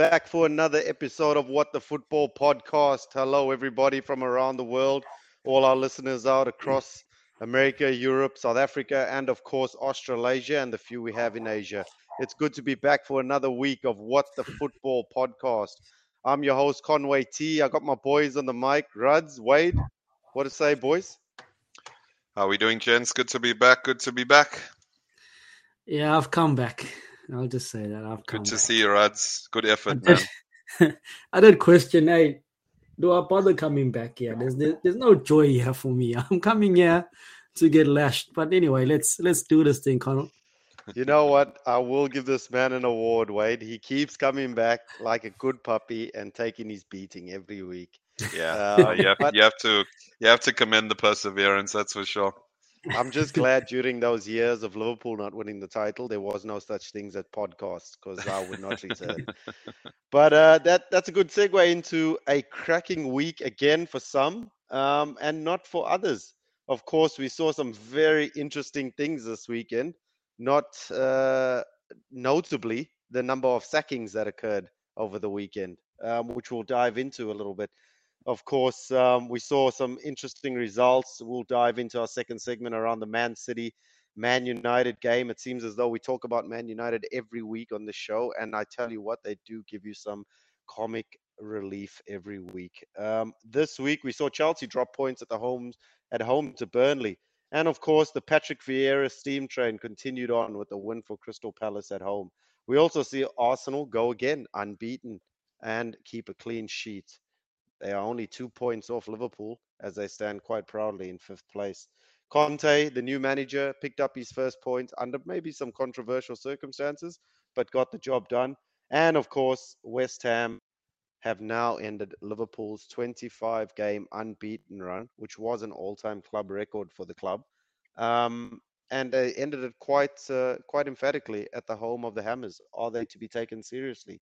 Boom, we are back for another episode of What the Football Podcast. Hello, everybody from around the world, all our listeners out across America, Europe, South Africa, and of course, Australasia, and the few we have in Asia. It's good to be back for another week of What the Football Podcast. I'm your host, Conway T. I got my boys on the mic, Ruds, Wade. What to say, boys? How are we doing, gents? Good to be back. Good to be back. Yeah, I've come back. I'll just say that I've Good to back. see you, Rads. Good effort, I man. did, I did question, hey, do I bother coming back here? There's, there's there's no joy here for me. I'm coming here to get lashed. But anyway, let's let's do this thing, Connor. You know what? I will give this man an award, Wade. He keeps coming back like a good puppy and taking his beating every week. Yeah, Uh, uh, you, have, but- you have to you have to commend the perseverance. That's for sure. I'm just glad during those years of Liverpool not winning the title, there was no such things as podcasts because I would not return. but uh, that that's a good segue into a cracking week again for some, um, and not for others. Of course, we saw some very interesting things this weekend. Not uh, notably the number of sackings that occurred over the weekend, um, which we'll dive into a little bit. Of course, um, we saw some interesting results. We'll dive into our second segment around the Man City Man United game. It seems as though we talk about Man United every week on the show, and I tell you what, they do give you some comic relief every week. Um, this week we saw Chelsea drop points at the homes at home to Burnley, and of course the Patrick Vieira steam train continued on with a win for Crystal Palace at home. We also see Arsenal go again unbeaten and keep a clean sheet. They are only two points off Liverpool as they stand quite proudly in fifth place. Conte, the new manager, picked up his first points under maybe some controversial circumstances, but got the job done. And of course, West Ham have now ended Liverpool's 25 game unbeaten run, which was an all time club record for the club. Um, and they ended it quite uh, quite emphatically at the home of the Hammers. Are they to be taken seriously?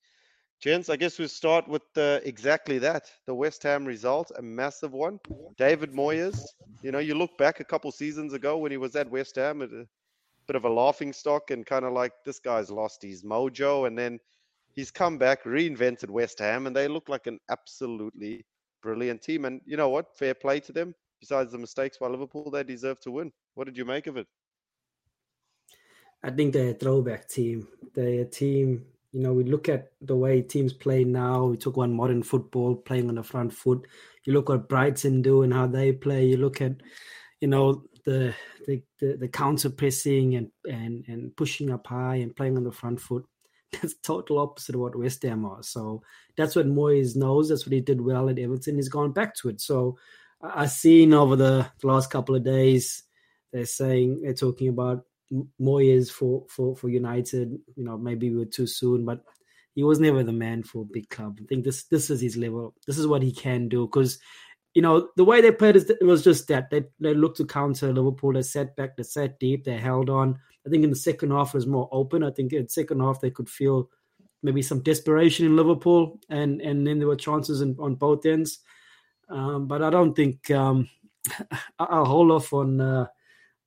Gents, I guess we'll start with uh, exactly that. The West Ham result, a massive one. David Moyes, you know, you look back a couple seasons ago when he was at West Ham, a bit of a laughing stock and kind of like this guy's lost his mojo. And then he's come back, reinvented West Ham, and they look like an absolutely brilliant team. And you know what? Fair play to them. Besides the mistakes by Liverpool, they deserve to win. What did you make of it? I think they're a throwback team. They're a team, you know, we look at the way teams play now. We talk about modern football, playing on the front foot. You look what Brighton do and how they play. You look at, you know, the the the, the counter pressing and, and and pushing up high and playing on the front foot. That's total opposite of what West Ham are. So that's what Moyes knows. That's what he did well at Everton. He's gone back to it. So I've seen over the last couple of days, they're saying they're talking about Moyes for for for United. You know, maybe we were too soon, but he was never the man for a big club. I think this this is his level. This is what he can do because. You know the way they played is it was just that they they looked to counter Liverpool. They sat back, they sat deep, they held on. I think in the second half was more open. I think in second half they could feel maybe some desperation in Liverpool, and and then there were chances in, on both ends. Um, but I don't think um, I'll hold off on uh,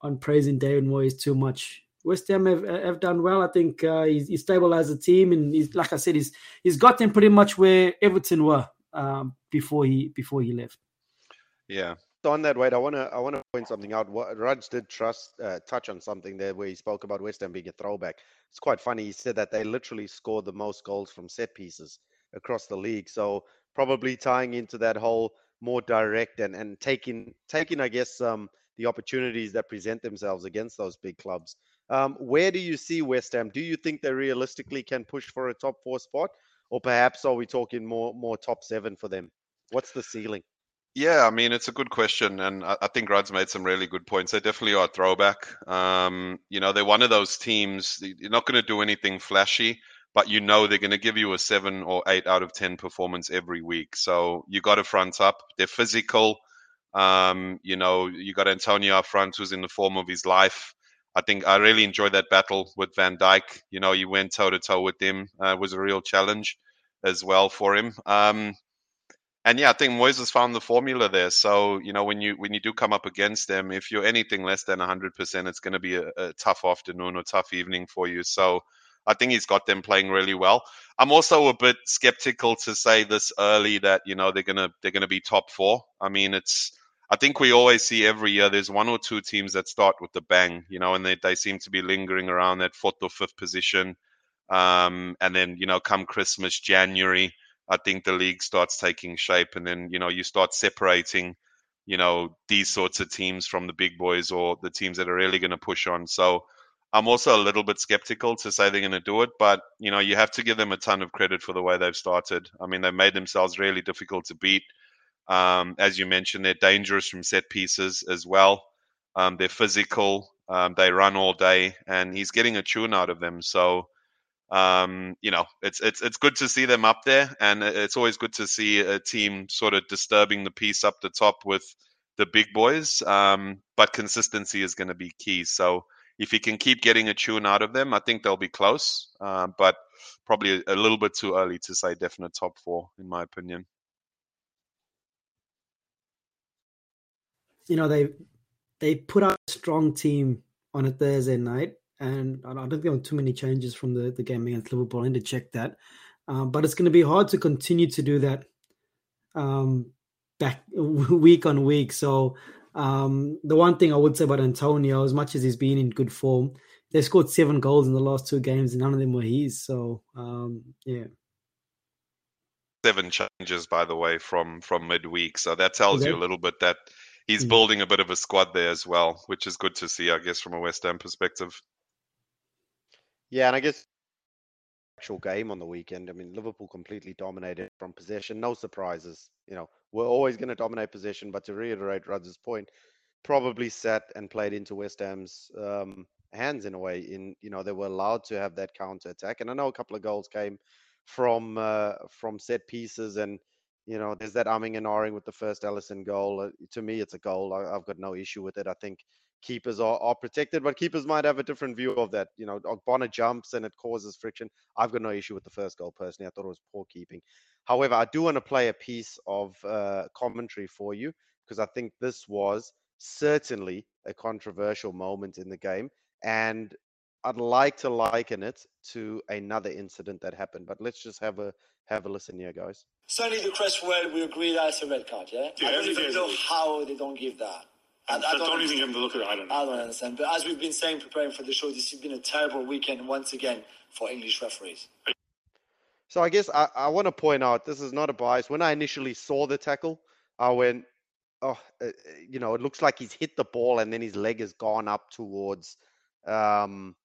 on praising David Moyes too much. West Ham have, have done well. I think uh, he's, he's stabilized the team, and he's like I said, he's he's got them pretty much where Everton were um, before he before he left. Yeah, on that, Wade, I want to I want to point something out. What Raj did trust uh, touch on something there where he spoke about West Ham being a throwback. It's quite funny. He said that they literally scored the most goals from set pieces across the league. So probably tying into that whole more direct and and taking taking I guess um the opportunities that present themselves against those big clubs. Um, where do you see West Ham? Do you think they realistically can push for a top four spot, or perhaps are we talking more more top seven for them? What's the ceiling? Yeah, I mean it's a good question, and I, I think Rod's made some really good points. They definitely are a throwback. Um, you know, they're one of those teams. You're not going to do anything flashy, but you know they're going to give you a seven or eight out of ten performance every week. So you got to front up. They're physical. Um, you know, you got Antonio up front, who's in the form of his life. I think I really enjoyed that battle with Van Dijk. You know, you went toe to toe with him. Uh, it was a real challenge as well for him. Um, and yeah, I think Moyes has found the formula there. So you know, when you when you do come up against them, if you're anything less than 100%, it's going to be a, a tough afternoon or tough evening for you. So I think he's got them playing really well. I'm also a bit skeptical to say this early that you know they're gonna they're gonna be top four. I mean, it's I think we always see every year there's one or two teams that start with the bang, you know, and they they seem to be lingering around that fourth or fifth position. Um, and then you know, come Christmas, January, I think the league starts taking shape, and then you know you start separating, you know, these sorts of teams from the big boys or the teams that are really going to push on. So I'm also a little bit skeptical to say they're going to do it, but you know you have to give them a ton of credit for the way they've started. I mean, they've made themselves really difficult to beat. Um, as you mentioned, they're dangerous from set pieces as well. Um, they're physical. Um, they run all day, and he's getting a tune out of them. So um, you know, it's it's it's good to see them up there, and it's always good to see a team sort of disturbing the peace up the top with the big boys. Um, but consistency is going to be key. So if he can keep getting a tune out of them, I think they'll be close. Uh, but probably a little bit too early to say definite top four, in my opinion. You know they they put out a strong team on a Thursday night and I don't think there were too many changes from the, the game against Liverpool. I need to check that. Um, but it's going to be hard to continue to do that um, back week on week. So um, the one thing I would say about Antonio, as much as he's been in good form, they scored seven goals in the last two games, and none of them were his. So um, yeah. Seven changes, by the way, from from midweek. So that tells okay. you a little bit that he's mm-hmm. building a bit of a squad there as well, which is good to see, I guess, from a West Ham perspective. Yeah, and I guess actual game on the weekend. I mean, Liverpool completely dominated from possession. No surprises. You know, we're always going to dominate possession, but to reiterate Rudd's point, probably sat and played into West Ham's um, hands in a way. In you know, they were allowed to have that counter attack, and I know a couple of goals came from uh, from set pieces and. You know, there's that umming and ahhing with the first Alisson goal. Uh, to me, it's a goal. I, I've got no issue with it. I think keepers are, are protected, but keepers might have a different view of that. You know, Ogbonna jumps and it causes friction. I've got no issue with the first goal personally. I thought it was poor keeping. However, I do want to play a piece of uh, commentary for you because I think this was certainly a controversial moment in the game. And I'd like to liken it to another incident that happened, but let's just have a have a listen here, guys. Certainly, the Cresswell, we agree that's a red card, yeah? yeah I don't even know how they don't give that. I, I don't, don't even give him the look at it. I don't know. I don't understand. But as we've been saying, preparing for the show, this has been a terrible weekend once again for English referees. So I guess I, I want to point out this is not a bias. When I initially saw the tackle, I went, oh, uh, you know, it looks like he's hit the ball and then his leg has gone up towards, um,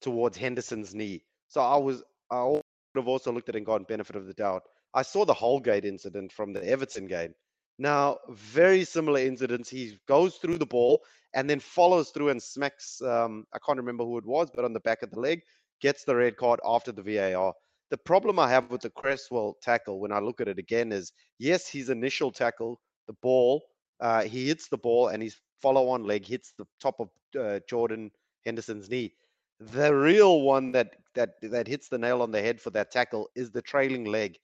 towards Henderson's knee. So I was, I would have also looked at it and gone benefit of the doubt. I saw the Holgate incident from the Everton game now, very similar incidents. He goes through the ball and then follows through and smacks, um, I can't remember who it was, but on the back of the leg, gets the red card after the VAR. The problem I have with the Cresswell tackle when I look at it again is yes, his initial tackle, the ball, uh, he hits the ball and his follow on leg hits the top of uh, Jordan Henderson's knee. The real one that, that that hits the nail on the head for that tackle is the trailing leg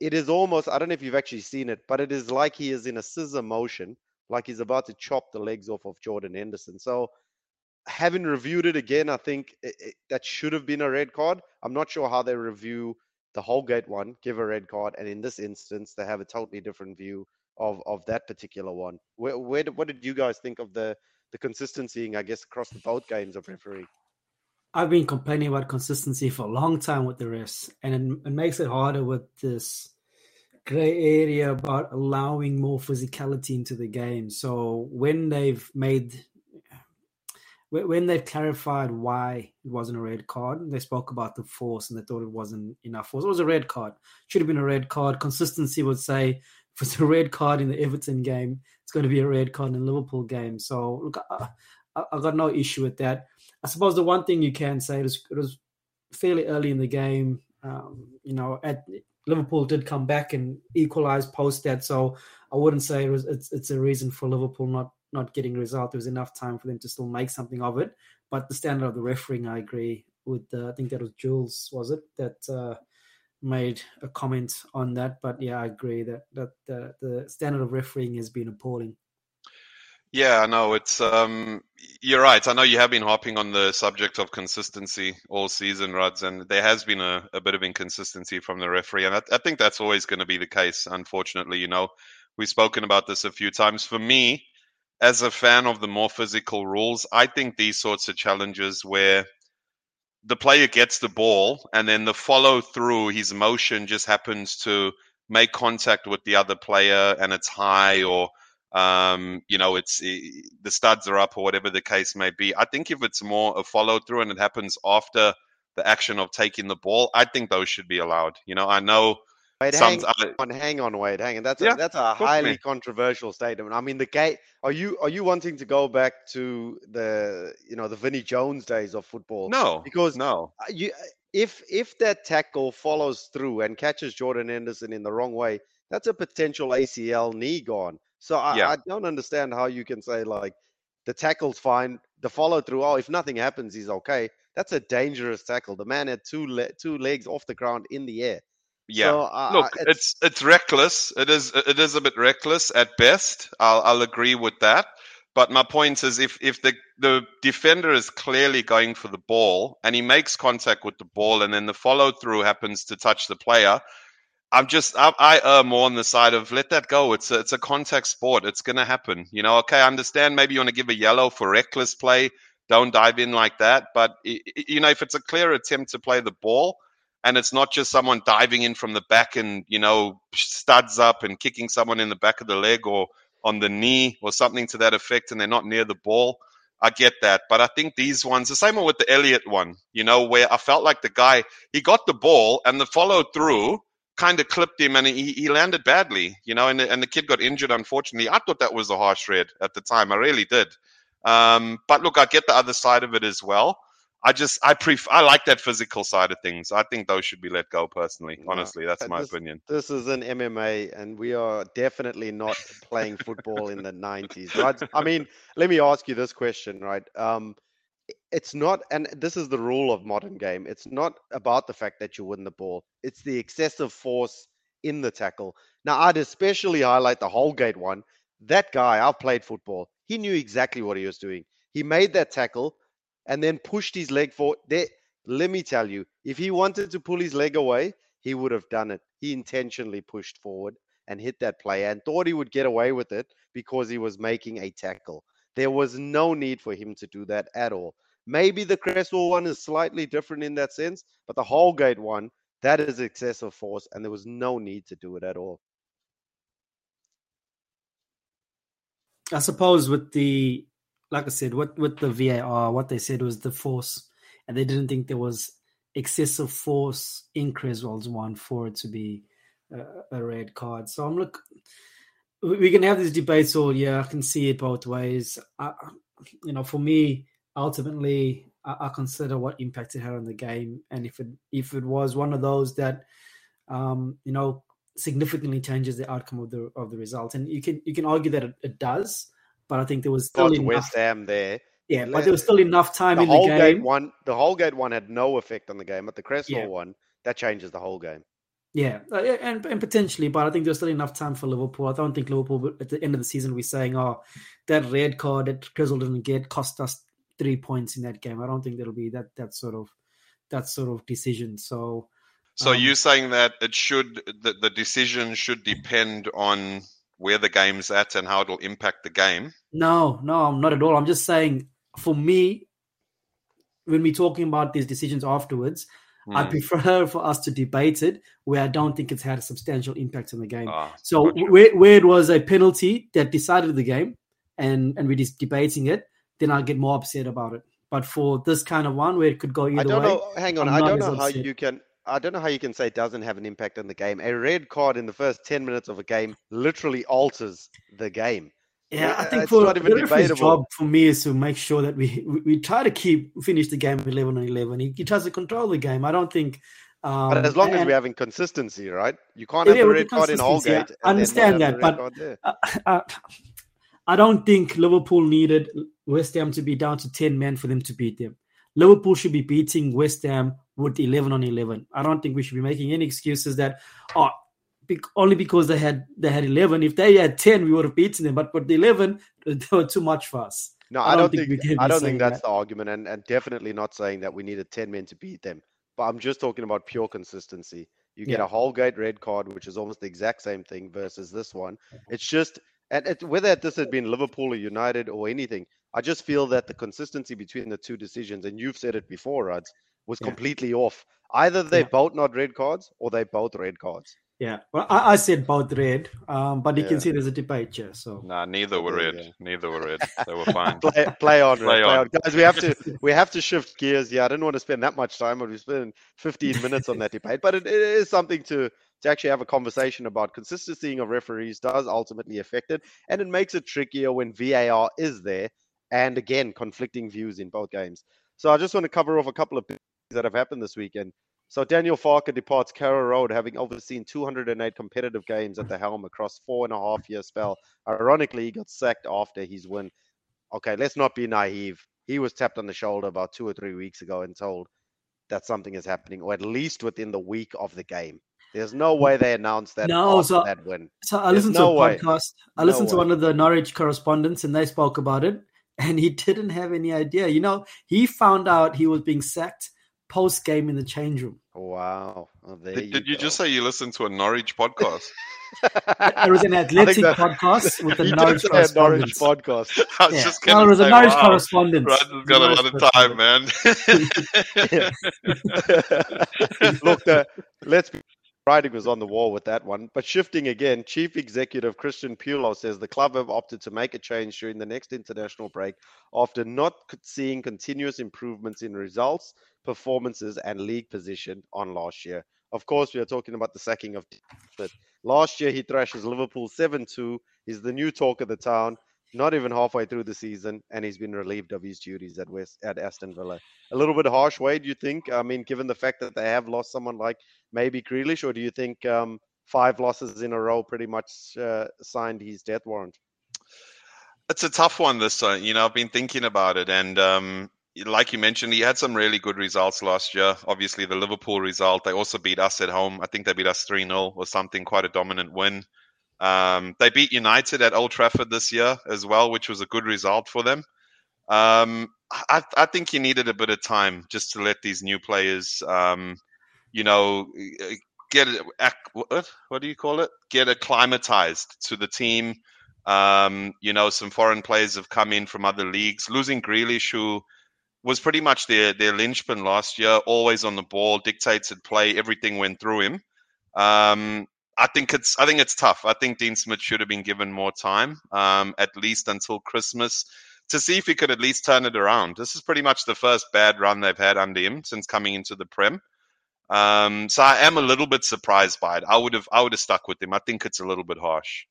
it is almost I don't know if you've actually seen it, but it is like he is in a scissor motion, like he's about to chop the legs off of Jordan Henderson. So having reviewed it again, I think it, it, that should have been a red card. I'm not sure how they review the Holgate one, give a red card, and in this instance, they have a totally different view of of that particular one. Where, where what did you guys think of the the consistency, I guess, across the both games of referee? I've been complaining about consistency for a long time with the refs, and it, it makes it harder with this gray area about allowing more physicality into the game. So when they've made when they've clarified why it wasn't a red card, they spoke about the force and they thought it wasn't enough force. It was a red card. Should have been a red card. Consistency would say if it's a red card in the Everton game, it's going to be a red card in the Liverpool game. So look, I, I got no issue with that. I suppose the one thing you can say is it was fairly early in the game. Um, you know, at Liverpool did come back and equalize post that, so I wouldn't say it was it's, it's a reason for Liverpool not not getting a result. There was enough time for them to still make something of it. But the standard of the refereeing, I agree with. Uh, I think that was Jules, was it that uh, made a comment on that? But yeah, I agree that that the, the standard of refereeing has been appalling. Yeah, I know it's um you're right. I know you have been harping on the subject of consistency all season, Rods, and there has been a, a bit of inconsistency from the referee, and I, I think that's always going to be the case. Unfortunately, you know, we've spoken about this a few times. For me, as a fan of the more physical rules, I think these sorts of challenges where the player gets the ball and then the follow through, his motion just happens to make contact with the other player and it's high or um, you know, it's the studs are up or whatever the case may be. I think if it's more a follow through and it happens after the action of taking the ball, I think those should be allowed. You know, I know. Wait, hang on, hang on, Wade, hang on. That's yeah, a, that's a highly me. controversial statement. I mean, the gate. Are you are you wanting to go back to the you know the Vinnie Jones days of football? No, because no, you if if that tackle follows through and catches Jordan Henderson in the wrong way, that's a potential ACL knee gone. So I, yeah. I don't understand how you can say like the tackle's fine, the follow through. Oh, if nothing happens, he's okay. That's a dangerous tackle. The man had two le- two legs off the ground in the air. Yeah, so, uh, look, it's, it's, it's reckless. It is it is a bit reckless at best. I'll I'll agree with that. But my point is, if if the the defender is clearly going for the ball and he makes contact with the ball, and then the follow through happens to touch the player, I'm just I, I err more on the side of let that go. It's a, it's a contact sport. It's going to happen. You know, okay, I understand. Maybe you want to give a yellow for reckless play. Don't dive in like that. But you know, if it's a clear attempt to play the ball, and it's not just someone diving in from the back and you know studs up and kicking someone in the back of the leg or on the knee or something to that effect, and they're not near the ball. I get that, but I think these ones, the same one with the Elliott one, you know, where I felt like the guy he got the ball and the follow through kind of clipped him and he, he landed badly, you know, and, and the kid got injured, unfortunately. I thought that was a harsh red at the time. I really did. Um, but look, I get the other side of it as well. I just, I prefer, I like that physical side of things. I think those should be let go personally. Honestly, that's my this, opinion. This is an MMA and we are definitely not playing football in the 90s. Right? I mean, let me ask you this question, right? Um, it's not and this is the rule of modern game it's not about the fact that you win the ball it's the excessive force in the tackle. Now i'd especially highlight the holgate one. That guy i've played football he knew exactly what he was doing. He made that tackle and then pushed his leg forward there let me tell you if he wanted to pull his leg away he would have done it. He intentionally pushed forward and hit that player and thought he would get away with it because he was making a tackle. There was no need for him to do that at all. Maybe the Cresswell one is slightly different in that sense, but the Holgate one, that is excessive force, and there was no need to do it at all. I suppose with the, like I said, with with the VAR, what they said was the force, and they didn't think there was excessive force in Cresswell's one for it to be a, a red card. So I'm look, we can have these debates all year. I can see it both ways. I, you know, for me, ultimately, I, I, consider what impact it had on the game, and if it if it was one of those that, um, you know, significantly changes the outcome of the of the result, and you can you can argue that it, it does, but I think there was still enough, West Ham there. Yeah, but there was still enough time the in the game. One, the Holgate one had no effect on the game, but the Cresswell yeah. one that changes the whole game. Yeah, uh, and, and potentially, but I think there's still enough time for Liverpool. I don't think Liverpool at the end of the season we're saying, "Oh, that red card that Cresswell didn't get cost us three points in that game." I don't think there'll be that that sort of that sort of decision. So, so um, you're saying that it should the, the decision should depend on where the game's at and how it'll impact the game? No, no, I'm not at all. I'm just saying, for me, when we're talking about these decisions afterwards, Mm. I prefer for us to debate it where I don't think it's had a substantial impact on the game. Oh, so where, where it was a penalty that decided the game and, and we're just debating it, then I'll get more upset about it. But for this kind of one where it could go either I don't way, know. Hang on, I'm I don't know how you can. I don't know how you can say it doesn't have an impact on the game. A red card in the first ten minutes of a game literally alters the game. Yeah, I think it's for not even the job for me is to make sure that we, we, we try to keep finish the game eleven on eleven. He, he, tries to control the game. I don't think. Um, but as long and, as we're having consistency, right? You can't have yeah, a red card in Holgate. I understand that, but uh, uh, I don't think Liverpool needed West Ham to be down to ten men for them to beat them. Liverpool should be beating West Ham with eleven on eleven. I don't think we should be making any excuses that oh only because they had they had eleven. If they had ten, we would have beaten them. But with eleven, they were too much for us. No, I, don't, think, I don't think that's the argument, and, and definitely not saying that we needed ten men to beat them. But I'm just talking about pure consistency. You get Yeah. a Holgate red card, which is almost the exact same thing, versus this one. It's just, and it, whether this had been Liverpool or United or anything, I just feel that the consistency between the two decisions, and you've said it before, Ruds, was Yeah. completely off. Either they Yeah. both not red cards or they both red cards. Yeah, well, I, I said both red, um, but you Yeah. can see there's a debate here. So Nah, neither were red. go. Neither were red. They were fine. play, play on, Play play on. on, guys. We have to we have to shift gears. Yeah, I didn't want to spend that much time, but we spent 15 minutes on that debate. But it, it is something to to actually have a conversation about. Consistency of referees does ultimately affect it, and it makes it trickier when VAR is there, and again conflicting views in both games. So I just want to cover off a couple of things that have happened this weekend. So Daniel Farke departs Carrow Road, having overseen 208 competitive games at the helm across four and a half year spell. Ironically, he got sacked after his win okay, let's not be naive. He was tapped on the shoulder about two or three weeks ago and told that something is happening, or at least within the week of the game. There's no way they announced that No, so- that win. So I There's listened no to a way. podcast. I No listened to way. one of the Norwich correspondents, and they spoke about it. And he didn't have any idea. You know, he found out he was being sacked post game in the change room. Wow. Oh, there Did, did you just say you listened to a Norwich podcast? It was an athletic that- podcast with the Norwich a Norwich correspondents. podcast. I was Yeah. just No, it was say, a Norwich wow, correspondent. Rudd has got a lot of time, man. Look, the, let's be writing was on the wall with that one. But shifting again, Chief Executive Christian Purslow says the club have opted to make a change during the next international break after not seeing continuous improvements in results, performances, and league position on last year. Of course, we are talking about the sacking of but last year he thrashes Liverpool 7-2. He's the new talk of the town. Not even halfway through the season, and he's been relieved of his duties at West at Aston Villa. A little bit harsh way, do you think? I mean, given the fact that they have lost someone like maybe Grealish, or do you think um, five losses in a row pretty much uh, signed his death warrant? It's a tough one this time. You know, I've been thinking about it, and um, like you mentioned, he had some really good results last year. Obviously, the Liverpool result. They also beat us at home. I think they beat us 3 0 or something, quite a dominant win. Um, they beat United at Old Trafford this year as well, which was a good result for them. Um, I, I think he needed a bit of time just to let these new players, um, you know, get What, what do you call it? Get acclimatized to the team. Um, you know, some foreign players have come in from other leagues. Losing Grealish, who was pretty much their their linchpin last year, always on the ball, dictated play, everything went through him. Um, I think it's I think it's tough. I think Dean Smith should have been given more time, um, at least until Christmas, to see if he could at least turn it around. This is pretty much the first bad run they've had under him since coming into the Prem. Um, so I am a little bit surprised by it. I would have I would have stuck with him. I think it's a little bit harsh.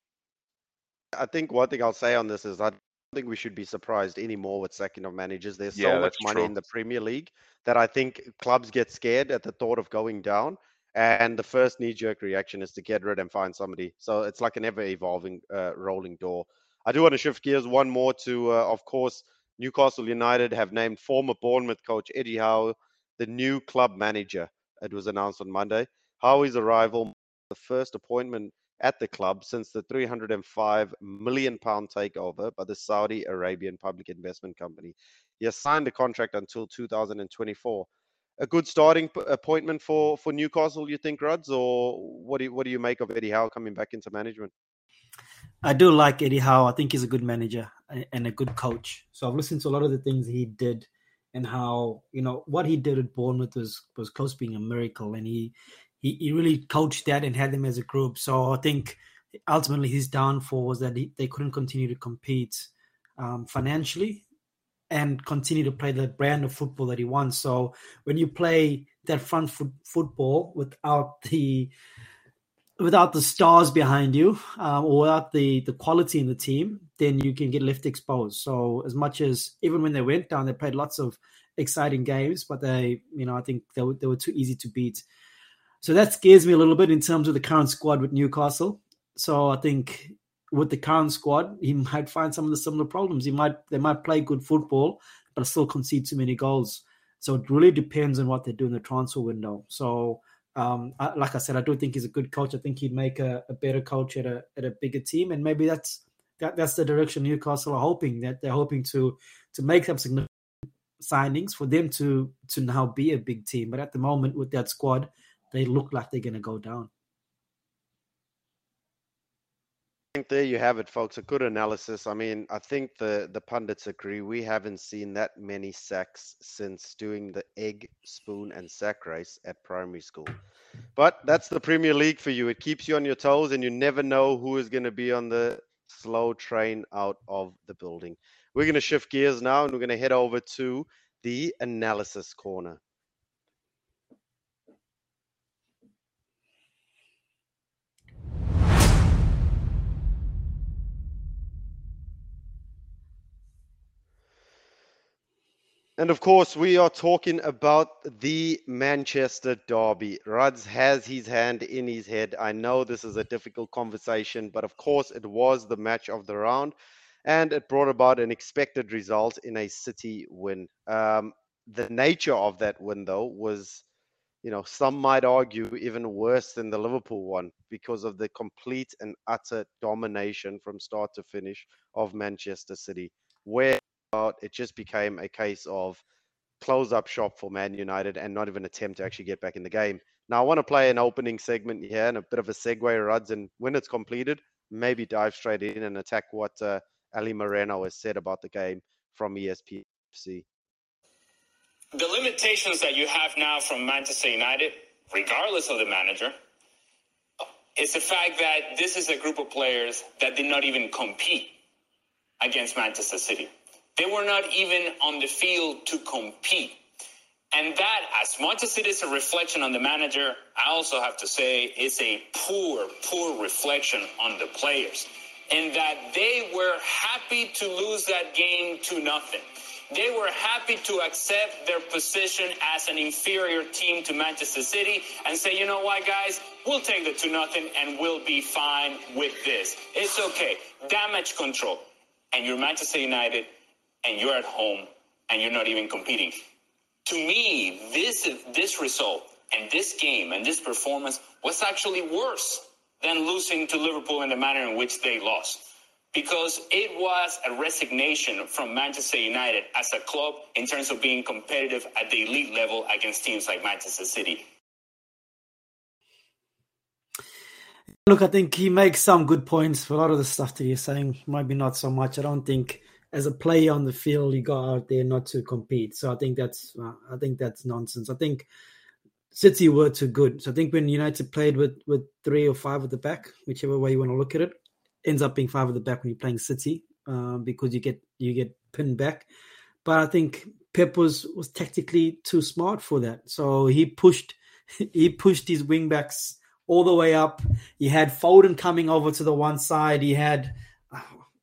I think one thing I'll say on this is I don't think we should be surprised anymore with sacking of managers. There's Yeah, so much money true. in the Premier League that I think clubs get scared at the thought of going down. And the first knee jerk reaction is to get rid and find somebody. So it's like an ever evolving uh, rolling door. I do want to shift gears one more to, uh, of course, Newcastle United have named former Bournemouth coach Eddie Howe the new club manager. It was announced on Monday. Howe's arrival, the first appointment at the club since the 305 million pound takeover by the Saudi Arabian Public Investment Company. He has signed a contract until 2024. A good starting p- appointment for for Newcastle, you think, Ruds, or what do you, what do you make of Eddie Howe coming back into management? I do like Eddie Howe. I think he's a good manager and a good coach. So I've listened to a lot of the things he did and how you know what he did at Bournemouth was was close being a miracle, and he he, he really coached that and had them as a group. So I think ultimately his downfall was that he, they couldn't continue to compete um, financially and continue to play the brand of football that he wants. So when you play that front foot football without the without the stars behind you um, or without the the quality in the team, then you can get left exposed. So as much as even when they went down, they played lots of exciting games, but they, you know, I think they were, they were too easy to beat. So that scares me a little bit in terms of the current squad with Newcastle. So I think with the current squad, he might find some of the similar problems. He might they might play good football, but still concede too many goals. So it really depends on what they do in the transfer window. So Um, I, like I said, I do think he's a good coach. I think he'd make a, a better coach at a at a bigger team, and maybe that's that, that's the direction Newcastle are hoping that they're hoping to to make some significant signings for them to to now be a big team. But at the moment, with that squad, they look like they're going to go down. I think there you have it, folks. A good analysis. I mean, I think the the pundits agree. We haven't seen that many sacks since doing the egg, spoon, and sack race at primary school. But that's the Premier League for you. It keeps you on your toes, and you never know who is going to be on the slow train out of the building. We're going to shift gears now, and we're going to head over to the analysis corner. And of course, we are talking about the Manchester Derby. Ruds has his hand in his head. I know this is a difficult conversation, but of course, it was the match of the round and it brought about an expected result in a City win. Um, the nature of that win, though, was, you know, some might argue even worse than the Liverpool one because of the complete and utter domination from start to finish of Manchester City, where it just became a case of close up shop for Man United and not even attempt to actually get back in the game. Now, I want to play an opening segment here and a bit of a segue, Ruds, and when it's completed, maybe dive straight in and attack what uh, Ali Moreno has said about the game from ESPC. The limitations that you have now from Manchester United, regardless of the manager, is the fact that this is a group of players that did not even compete against Manchester City. They were not even on the field to compete. And that, as much as it is a reflection on the manager, I also have to say it's a poor, poor reflection on the players. And that they were happy to lose that game to nothing. They were happy to accept their position as an inferior team to Manchester City and say, you know what, guys, we'll take the 2 nothing and we'll be fine with this. It's okay. Damage control. And you're Manchester United and you're at home and you're not even competing. To me, this this result and this game and this performance was actually worse than losing to Liverpool in the manner in which they lost. Because it was a resignation from Manchester United as a club in terms of being competitive at the elite level against teams like Manchester City. Look, I think he makes some good points for a lot of the stuff that you're saying. Maybe not so much. I don't think as a player on the field, you go out there not to compete. So I think that's uh, I think that's nonsense. I think City were too good. So I think when United played with with three or five at the back, whichever way you want to look at it, ends up being five at the back when you're playing City um, because you get you get pinned back. But I think Pep was was tactically too smart for that. So he pushed he pushed his wing backs all the way up. He had Foden coming over to the one side. He had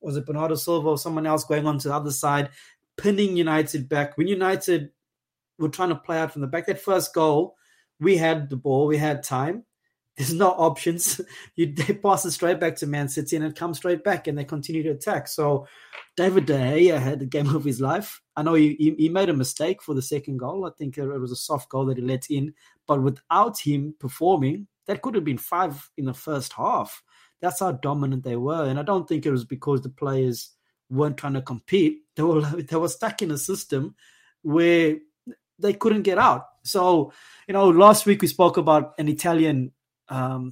was it Bernardo Silva or someone else going on to the other side, pinning United back. When United were trying to play out from the back, that first goal, we had the ball, we had time. There's no options. You they pass it straight back to Man City and it comes straight back and they continue to attack. So David De Gea had the game of his life. I know he, he, he made a mistake for the second goal. I think it was a soft goal that he let in. But without him performing, that could have been five in the first half. That's how dominant they were. And I don't think it was because the players weren't trying to compete. They were they were stuck in a system where they couldn't get out. So, you know, last week we spoke about an Italian um,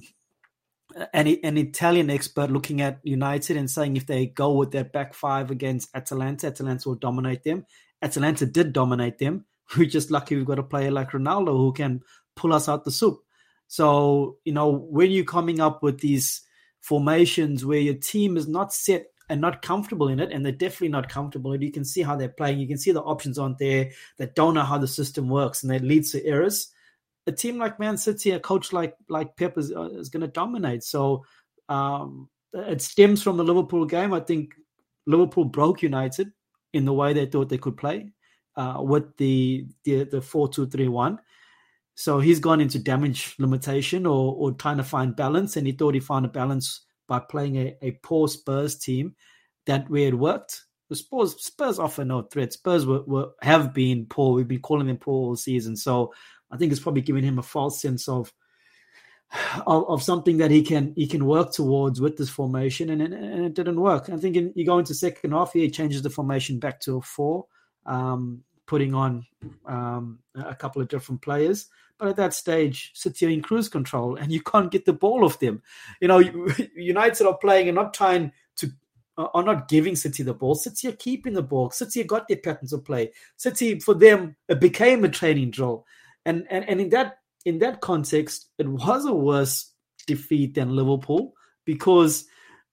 an, an Italian expert looking at United and saying if they go with their back five against Atalanta, Atalanta will dominate them. Atalanta did dominate them. We're just lucky we've got a player like Ronaldo who can pull us out the soup. So, you know, when you're coming up with these formations where your team is not set and not comfortable in it, and they're definitely not comfortable. And you can see how they're playing. You can see the options aren't there They don't know how the system works, and that leads to errors. A team like Man City, a coach like like Pep is, uh, is going to dominate. So um, it stems from the Liverpool game. I think Liverpool broke United in the way they thought they could play uh, with the the the four two three one. So he's gone into damage limitation or, or trying to find balance, and he thought he found a balance by playing a, a poor Spurs team that where it worked. The Spurs Spurs offer no threat. Spurs were, were have been poor. We've been calling them poor all season. So I think it's probably giving him a false sense of of, of, something that he can he can work towards with this formation, and, and, and it didn't work. I think in, you go into second half, he changes the formation back to a four, um, putting on um, a couple of different players. But at that stage, City are in cruise control, and you can't get the ball off them. You know, United are playing and not trying to are not giving City the ball. City are keeping the ball. City got their patterns of play. City for them it became a training drill, and and and in that in that context, it was a worse defeat than Liverpool because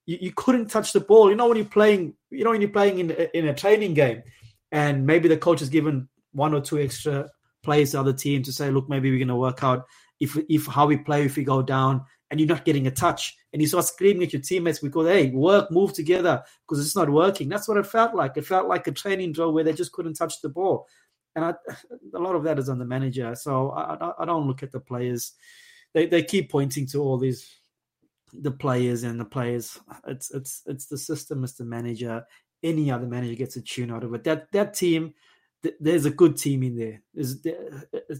you, you couldn't touch the ball. You know when you're playing, you know when you're playing in in a training game, and maybe the coach has given one or two extra players to the other team to say, look, maybe we're going to work out if if how we play if we go down, and you're not getting a touch, and you start screaming at your teammates because hey, work, move together because it's not working. That's what it felt like. It felt like a training drill where they just couldn't touch the ball and I, a lot of that is on the manager. So I, I don't look at the players. They they keep pointing to all these the players and the players. It's it's it's the system. It's the manager. Any other manager gets a tune out of it. That that team, th- there's a good team in there. It's,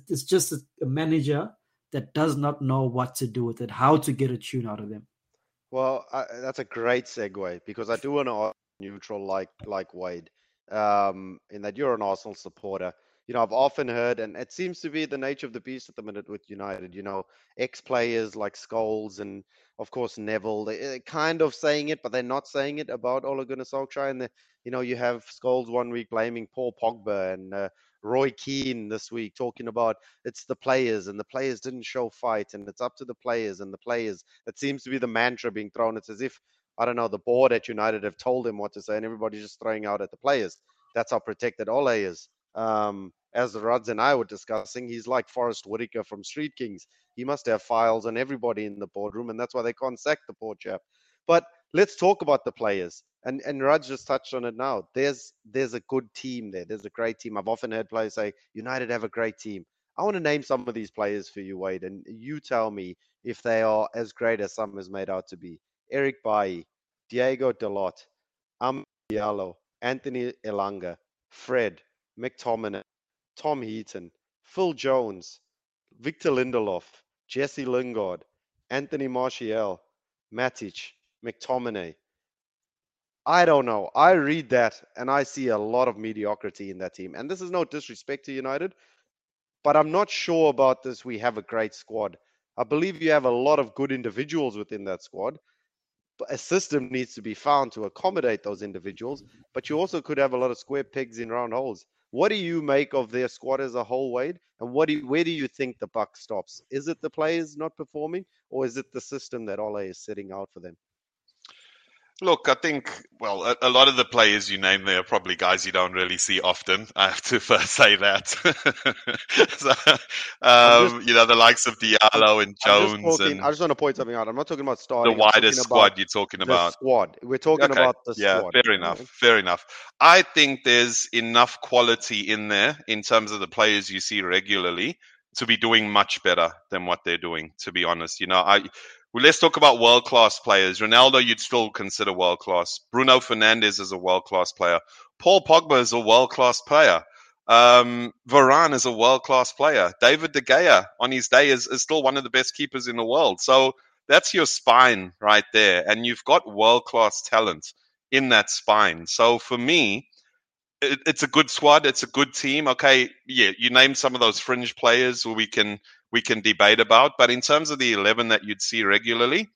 it's just a, manager that does not know what to do with it, how to get a tune out of them. Well, I, that's a great segue because I do want to neutral like like Wade um, in that you're an Arsenal supporter. You know, I've often heard, and it seems to be the nature of the beast at the minute with United. You know, ex-players like Scholes and of course Neville, they, are kind of saying it, but they're not saying it about Ole Gunnar Solskjaer. And the, you know, you have Scholes one week blaming Paul Pogba and uh, Roy Keane this week talking about it's the players and the players didn't show fight and it's up to the players and the players. That seems to be the mantra being thrown. It's as if I don't know, the board at United have told him what to say, and everybody's just throwing out at the players. That's how protected Ole is. Um, as Rods and I were discussing, he's like Forest Whitaker from Street Kings. He must have files on everybody in the boardroom, and that's why they can't sack the poor chap. But let's talk about the players. And and Raj just touched on it now. There's there's a good team there. There's a great team. I've often heard players say United have a great team. I want to name some of these players for you, Wade, and you tell me if they are as great as some is made out to be. Eric Bailly, Diego Dalot, Amad Diallo, Anthony Elanga, Fred, McTominay, Tom Heaton, Phil Jones, Victor Lindelof, Jesse Lingard, Anthony Martial, Matic, McTominay. I don't know. I read that and I see a lot of mediocrity in that team. And this is no disrespect to United, but I'm not sure about this. We have a great squad. I believe you have a lot of good individuals within that squad But a system needs to be found to accommodate those individuals. But you also could have a lot of square pegs in round holes. What do you make of their squad as a whole, Wade? And what do you, where do you think the buck stops? Is it the players not performing, or is it the system that Ole is setting out for them? Look, I think, well, a, a, lot of the players you name there are probably guys you don't really see often. I have to first say that. so, um, just, you know, the likes of Diallo and Jones. Talking, and I just want to point something out. I'm not talking about starting. The wider squad you're talking about. squad. We're talking okay. about the yeah, squad. fair enough. Fair enough. I think there's enough quality in there in terms of the players you see regularly to be doing much better than what they're doing, to be honest. You know, I well, let's talk about world class players. Ronaldo, you'd still consider world class. Bruno Fernandes is a world class player. Paul Pogba is a world class player. Um, Varane is a world class player. David De Gea on his day is, is still one of the best keepers in the world. So that's your spine right there. And you've got world class talent in that spine. So for me, it, it's a good squad. It's a good team. Okay. Yeah. You name some of those fringe players where we can we can debate about. But in terms of the 11 that you'd see regularly,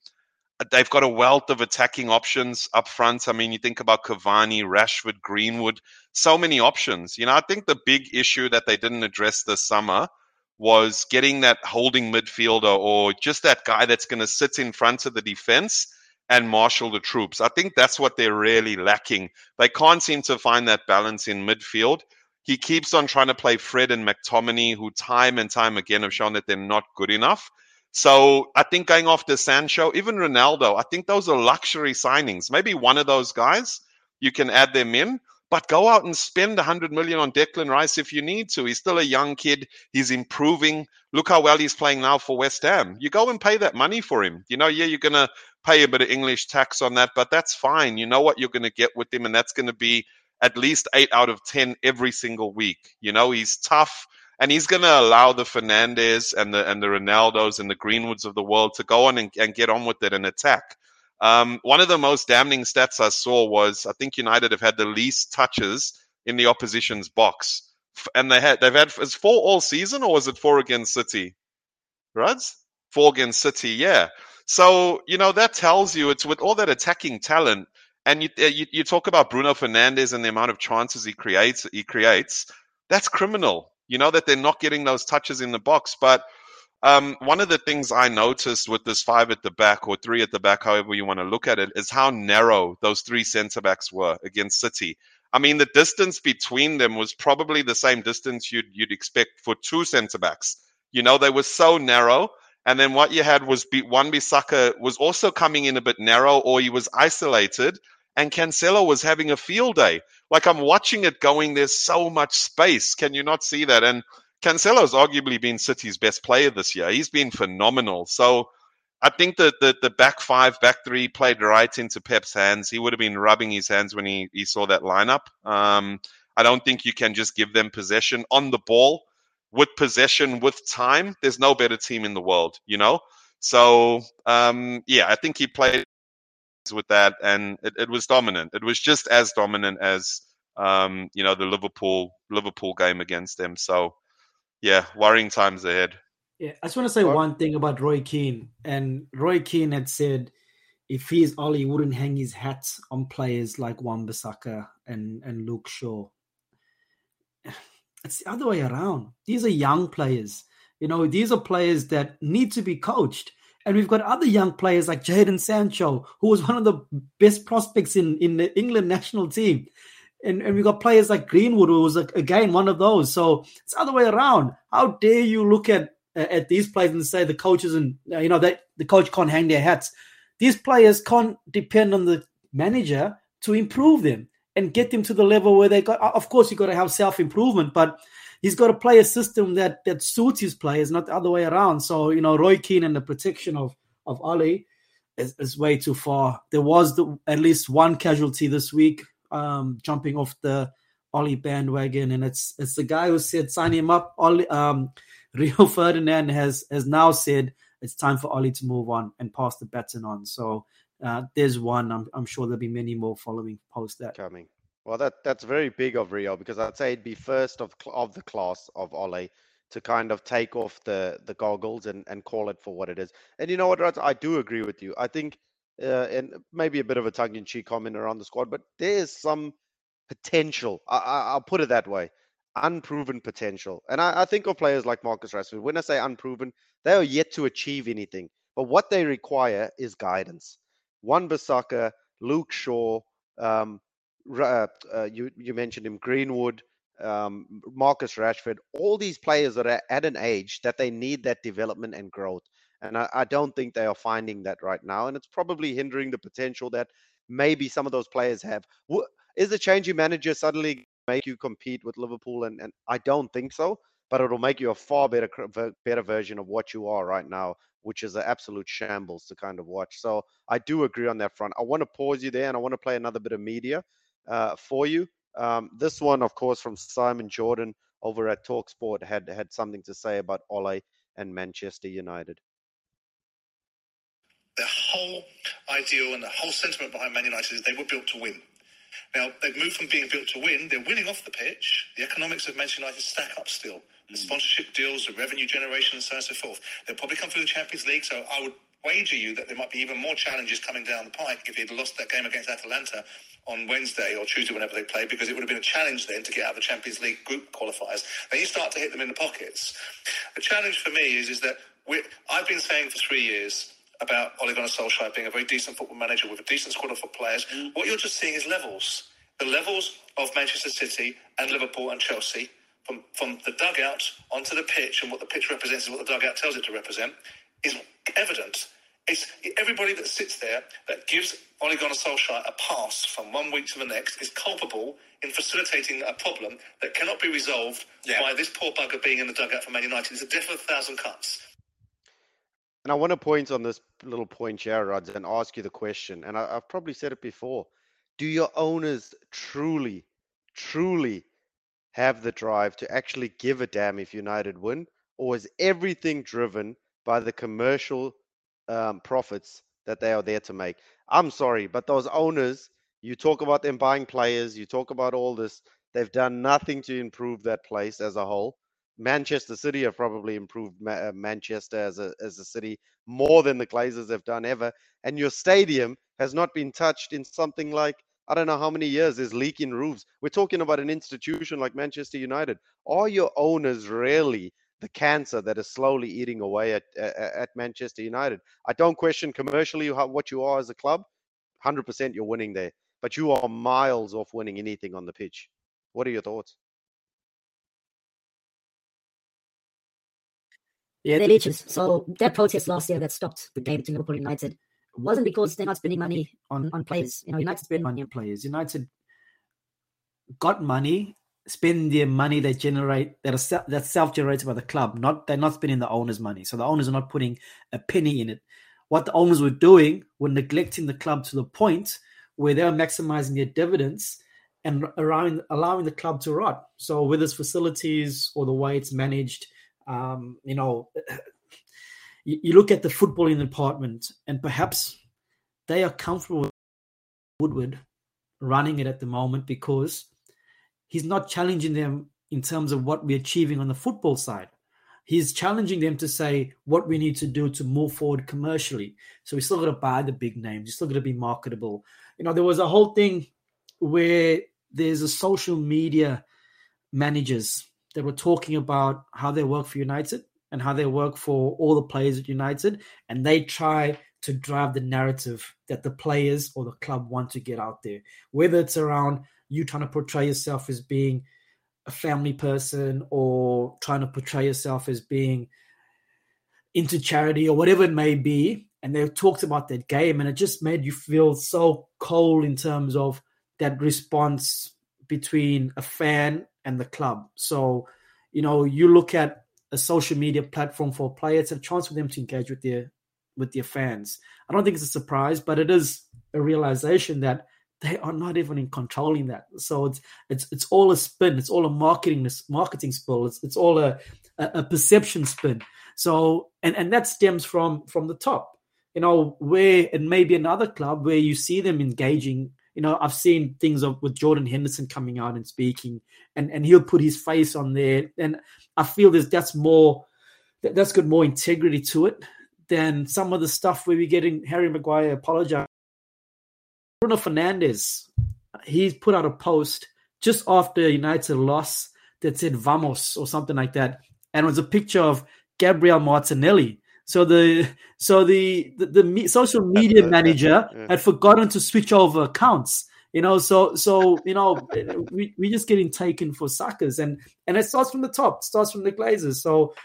uh, they've got a wealth of attacking options up front. I mean, you think about Cavani, Rashford, Greenwood, so many options. You know, I think the big issue that they didn't address this summer was getting that holding midfielder or just that guy that's going to sit in front of the defense and marshal the troops. I think that's what they're really lacking. They can't seem to find that balance in midfield he keeps on trying to play Fred and McTominay, who time and time again have shown that they're not good enough. So I think going after Sancho, even Ronaldo, I think those are luxury signings. Maybe one of those guys, you can add them in, but go out and spend 100 million on Declan Rice if you need to. He's still a young kid. He's improving. Look how well he's playing now for West Ham. You go and pay that money for him. You know, yeah, you're going to pay a bit of English tax on that, but that's fine. You know what you're going to get with him, and that's going to be at least eight out of 10 every single week. You know, he's tough. and he's going to allow the Fernandes and the and the Ronaldos and the Greenwoods of the world to go on and, and get on with it and attack. Um, one of the most damning stats I saw was I think United have had the least touches in the opposition's box, and they had they've had is four all season or was it four against City? Ruds four against City, yeah. So you know that tells you it's with all that attacking talent, and you uh, you, you talk about Bruno Fernandes and the amount of chances he creates. He creates that's criminal. You know that they're not getting those touches in the box, but um, one of the things I noticed with this five at the back or three at the back, however you want to look at it, is how narrow those three centre backs were against City. I mean, the distance between them was probably the same distance you'd you'd expect for two centre backs. You know, they were so narrow. And then what you had was Wan Bissaka was also coming in a bit narrow, or he was isolated, and Cancelo was having a field day. Like I'm watching it going, there's so much space. Can you not see that? And Cancelo's arguably been City's best player this year. He's been phenomenal. So I think that the, the back five, back three played right into Pep's hands. He would have been rubbing his hands when he, he saw that lineup. Um, I don't think you can just give them possession on the ball with possession with time. There's no better team in the world, you know? So, um, yeah, I think he played with that and it, it was dominant. It was just as dominant as, um, you know, the Liverpool, Liverpool game against them. So, yeah, worrying times ahead. Yeah, I just want to say one thing about Roy Keane. And Roy Keane had said if he's Ollie, he wouldn't hang his hat on players like Wan Bissaka and, and Luke Shaw. It's the other way around. These are young players. You know, these are players that need to be coached. And we've got other young players like Jadon Sancho, who was one of the best prospects in, in the England national team and, and we've got players like Greenwood, who was again one of those. So it's the other way around. How dare you look at at these players and say the coaches and uh, you know that the coach can't hang their hats. These players can't depend on the manager to improve them and get them to the level where they got. Of course, you got to have self improvement, but he's got to play a system that that suits his players, not the other way around. So you know, Roy Keane and the protection of of Ollie is, is way too far. There was the, at least one casualty this week um, jumping off the Ollie bandwagon, and it's it's the guy who said sign him up. Ollie, um, Rio Ferdinand has has now said it's time for Ollie to move on and pass the baton on. So uh, there's one. I'm, I'm sure there'll be many more following post that coming. Well, that that's very big of Rio because I'd say it'd be first of of the class of Ollie to kind of take off the the goggles and and call it for what it is. And you know what, Raj, I do agree with you. I think uh, and maybe a bit of a tongue-in-cheek comment around the squad, but there's some potential. I, will put it that way, unproven potential. And I, I, think of players like Marcus Rashford. When I say unproven, they are yet to achieve anything. But what they require is guidance. Wan Bissaka, Luke Shaw, um, uh, uh, you you mentioned him, Greenwood, um, Marcus Rashford. All these players that are at an age that they need that development and growth. And I, I don't think they are finding that right now. And it's probably hindering the potential that maybe some of those players have. Is the changing manager suddenly make you compete with Liverpool? And, and I don't think so, but it'll make you a far better better version of what you are right now, which is an absolute shambles to kind of watch. So I do agree on that front. I want to pause you there and I want to play another bit of media uh, for you. Um, this one, of course, from Simon Jordan over at Talksport had had something to say about Ole and Manchester United the whole ideal and the whole sentiment behind Man United is they were built to win. Now, they've moved from being built to win, they're winning off the pitch. The economics of Manchester United stack up still. The sponsorship deals, the revenue generation, and so on and so forth. They'll probably come through the Champions League, so I would wager you that there might be even more challenges coming down the pike if he'd lost that game against Atalanta on Wednesday or Tuesday, whenever they play, because it would have been a challenge then to get out of the Champions League group qualifiers. Then you start to hit them in the pockets. The challenge for me is, is that I've been saying for three years about Ole Gunnar Solskjaer being a very decent football manager with a decent squad of players. Mm. What you're just seeing is levels. The levels of Manchester City and Liverpool and Chelsea, from, from the dugout onto the pitch and what the pitch represents and what the dugout tells it to represent, is evident. It's everybody that sits there that gives Ole Gunnar Solskjaer a pass from one week to the next is culpable in facilitating a problem that cannot be resolved yeah. by this poor bugger being in the dugout for Man United. It's a death of a thousand cuts. And I want to point on this little point here, Rods, and ask you the question. And I, have probably said it before. Do your owners truly, truly have the drive to actually give a damn if United win, or is everything driven by the commercial um, profits that they are there to make? I'm sorry, but those owners, you talk about them buying players, you talk about all this, they've done nothing to improve that place as a whole. Manchester City have probably improved Ma- uh, Manchester as a as a city more than the Glazers have done ever, and your stadium has not been touched in something like I don't know how many years. There's leaking roofs. We're talking about an institution like Manchester United. Are your owners really the cancer that is slowly eating away at at, at Manchester United? I don't question commercially how, what you are as a club. Hundred percent, you're winning there, but you are miles off winning anything on the pitch. What are your thoughts? Yeah, they're leeches. So that protest last year that stopped the game between Liverpool United wasn't because they're not spending money on, on players. You know, United spend money on players. United got money, spend their money they generate that are that's self generated by the club. Not they're not spending the owners' money, so the owners are not putting a penny in it. What the owners were doing were neglecting the club to the point where they were maximizing their dividends and around, allowing the club to rot. So with its facilities or the way it's managed um, you know, you, you, look at the footballing department, and perhaps they are comfortable with Woodward running it at the moment because he's not challenging them in terms of what we're achieving on the football side. He's challenging them to say what we need to do to move forward commercially. So we still got to buy the big names. You still got to be marketable. You know, there was a whole thing where there's a social media managers that were talking about how they work for United and how they work for all the players at United, and they try to drive the narrative that the players or the club want to get out there. Whether it's around you trying to portray yourself as being a family person or trying to portray yourself as being into charity or whatever it may be. And they talked about that game, and it just made you feel so cold in terms of that response between a fan and the club. So, you know, you look at a social media platform for a player, it's a chance for them to engage with their with their fans. I don't think it's a surprise, but it is a realization that they are not even in controlling that. So it's it's it's all a spin. It's all a marketing marketing spill. It's it's all a, a, a perception spin. So and and that stems from from the top. You know where it may be another club where you see them engaging you know, I've seen things of with Jordan Henderson coming out and speaking, and and he'll put his face on there, and I feel there's that's more that, that's got more integrity to it than some of the stuff where we're getting Harry Maguire apologize. Bruno Fernandes, he's put out a post just after United loss that said "Vamos" or something like that, and it was a picture of Gabriel Martinelli so the so the the, the social media manager had forgotten to switch over accounts. You know, so so you know eh, we we just getting taken for suckers, and and it starts from the top, it starts from the Glazers. So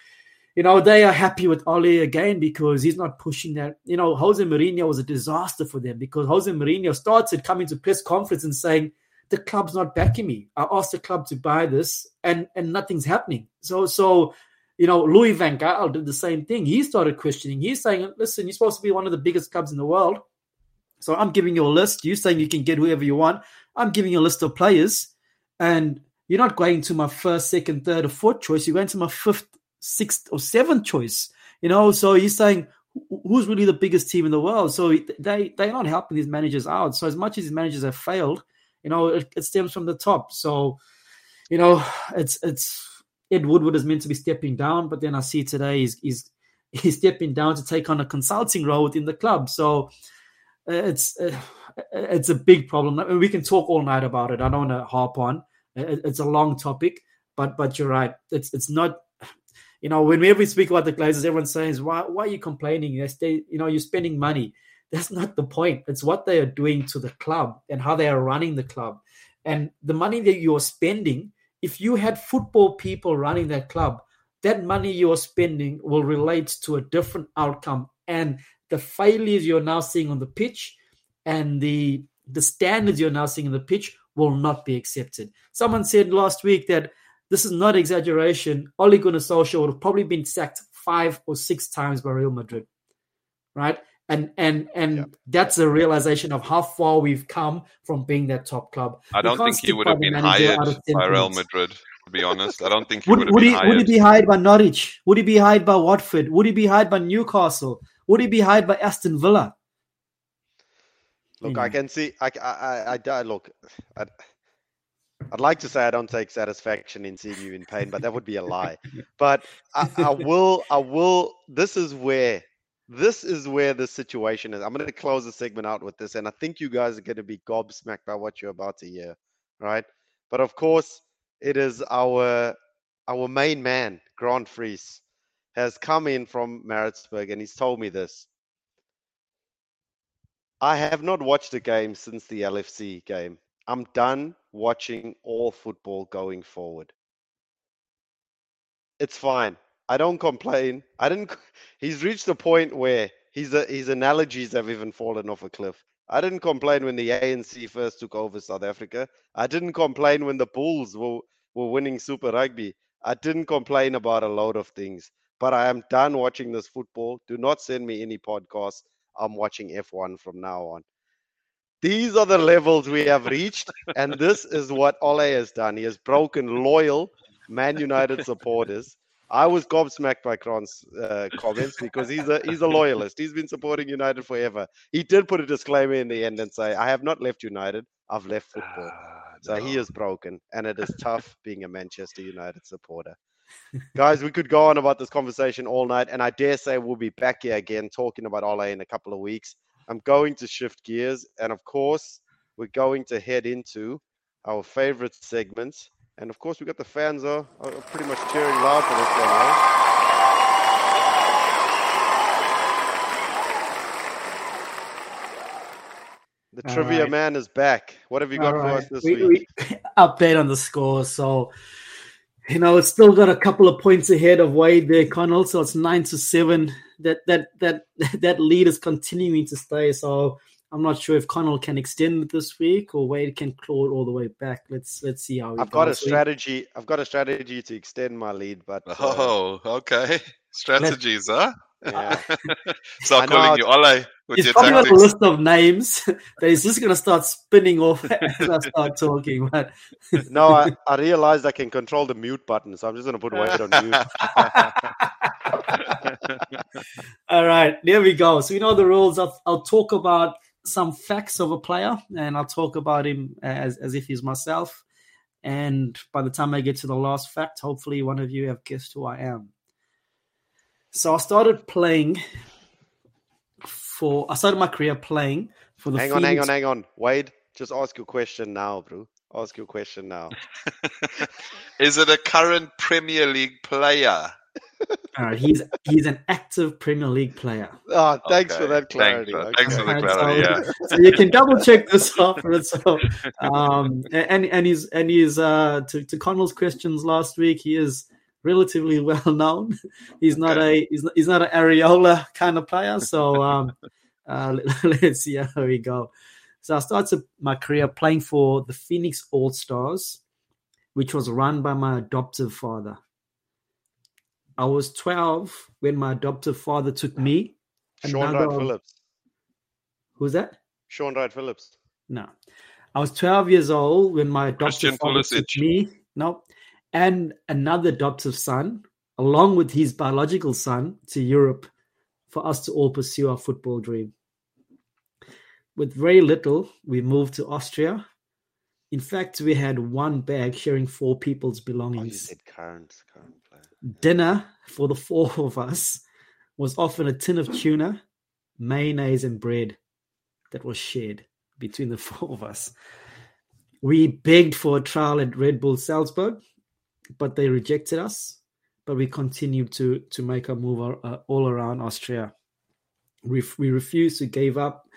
you know they are happy with Ole again because he's not pushing that. You know, Jose Mourinho was a disaster for them because Jose Mourinho started coming to press conference and saying the club's not backing me. I asked the club to buy this, and and nothing's happening. So so you know, Louis Van Gaal did the same thing. He started questioning. He's saying, listen, you're supposed to be one of the biggest clubs in the world. So I'm giving you a list. You're saying you can get whoever you want. I'm giving you a list of players. And you're not going to my first, second, third, or fourth choice. You're going to my fifth, sixth, or seventh choice. You know, so he's saying, who's really the biggest team in the world? So they, they're not helping these managers out. So as much as these managers have failed, you know, it, it stems from the top. So, you know, it's, it's, Ed Woodward is meant to be stepping down, but then I see today he's he's, he's stepping down to take on a consulting role within the club. So uh, it's uh, it's a big problem. I mean, we can talk all night about it. I don't want to harp on. It's a long topic, but but you're right. It's it's not. You know, whenever we speak about the Glazers, everyone says, "Why why are you complaining? You stay, you know, you're spending money." That's not the point. It's what they are doing to the club and how they are running the club, and the money that you're spending if you had football people running that club, that money you're spending will relate to a different outcome. And the failures you're now seeing on the pitch and the the standards you're now seeing on the pitch will not be accepted. Someone said last week that this is not exaggeration. Ole Gunnar Solskjaer would have probably been sacked five or six times by Real Madrid, right? And and and yeah. that's a realization of how far we've come from being that top club. I don't think he would have been hired by Real Madrid. To be honest, I don't think he Would, would have would, been he, hired. would he be hired by Norwich? Would he be hired by Watford? Would he be hired by Newcastle? Would he be hired by Aston Villa? Look, You I can see. I, I, I, I I- look. I'd, I'd like to say I don't take satisfaction in seeing you in pain, but that would be a lie. But I, I will. I will. This is where. This is where the situation is. I'm going to close the segment out with this, and I think you guys are going to be gobsmacked by what you're about to hear, right? But of course, it is our our main man, Grant Fries, has come in from Maritzburg, and he's told me this. I have not watched a game since the LFC game. I'm done watching all football going forward. It's fine. I don't complain. I didn't. He's reached the point where his uh, his analogies have even fallen off a cliff. I didn't complain when the ANC first took over South Africa. I didn't complain when the Bulls were, were winning Super Rugby. I didn't complain about a load of things. But I am done watching this football. Do not send me any podcasts. I'm watching F1 from now on. These are the levels we have reached, and this is what Ole has done. He has broken loyal Man United supporters. I was gobsmacked by Kron's uh, comments because he's a he's a loyalist. He's been supporting United forever. He did put a disclaimer in the end and say, "I have not left United. I've left football." Ah, So he is broken, and it is tough being a Manchester United supporter. Guys, we could go on about this conversation all night, and I dare say we'll be back here again talking about Ole in a couple of weeks. I'm going to shift gears, and of course, we're going to head into our favorite segments. And of course, we got the fans are, are pretty much cheering loud for this one, right? The All trivia right. man is back. What have you got All for right. us this we, week? we update on the score. So, you know, it's still got a couple of points ahead of Wade there, Connell. So it's nine to seven. That that that that lead is continuing to stay. So I'm not sure if Connell can extend this week or Wade can claw it all the way back. Let's let's see how. it I've got a goes. We- strategy. I've got a strategy to extend my lead, but uh, Oh, okay. Strategies, huh? yeah. Start I know calling you to- Ole with He's your probably got a list of names that he's just going to start spinning off as I start talking. But no, I, I realized I can control the mute button, so I'm just gonna put Wade on mute. All right, there we go. So you know the rules. I'll, I'll talk about some facts of a player, and I'll talk about him as as if he's myself. And by the time I get to the last fact, hopefully one of you have guessed who I am. So I started playing for. I started my career playing for the. hang on, hang on, hang on. Wade, just ask your question now, bro. Ask your question now. Is it a current Premier League player? All right, he's he's an active Premier League player. Oh, thanks for that clarity. Thanks, thanks for the clarity. So- Yeah. so you can double check this afterwards. So, um, and and he's and he's uh, to to Connell's questions last week. He is relatively well known. He's not a he's not, he's not an areola kind of player. So um, uh, let, us see how we go. So I started my career playing for the Phoenix All Stars, which was run by my adoptive father. I was 12 when my adoptive father took me. Shaun another Wright of- Phillips. Who's that? Shaun Wright Phillips. No. I was 12 years old when my Christian adoptive father took Pulisic. me, no, and another adoptive son, along with his biological son, to Europe for us to all pursue our football dream. With very little, we moved to Austria. In fact, we had one bag sharing four people's Oh, you belongings. said current, current player. Dinner for the four of us was often a tin of tuna, mayonnaise, and bread that was shared between the four of us. We begged for a trial at Red Bull Salzburg, but they rejected us. But we continued to to make our move uh, all around Austria. We we refused to give up.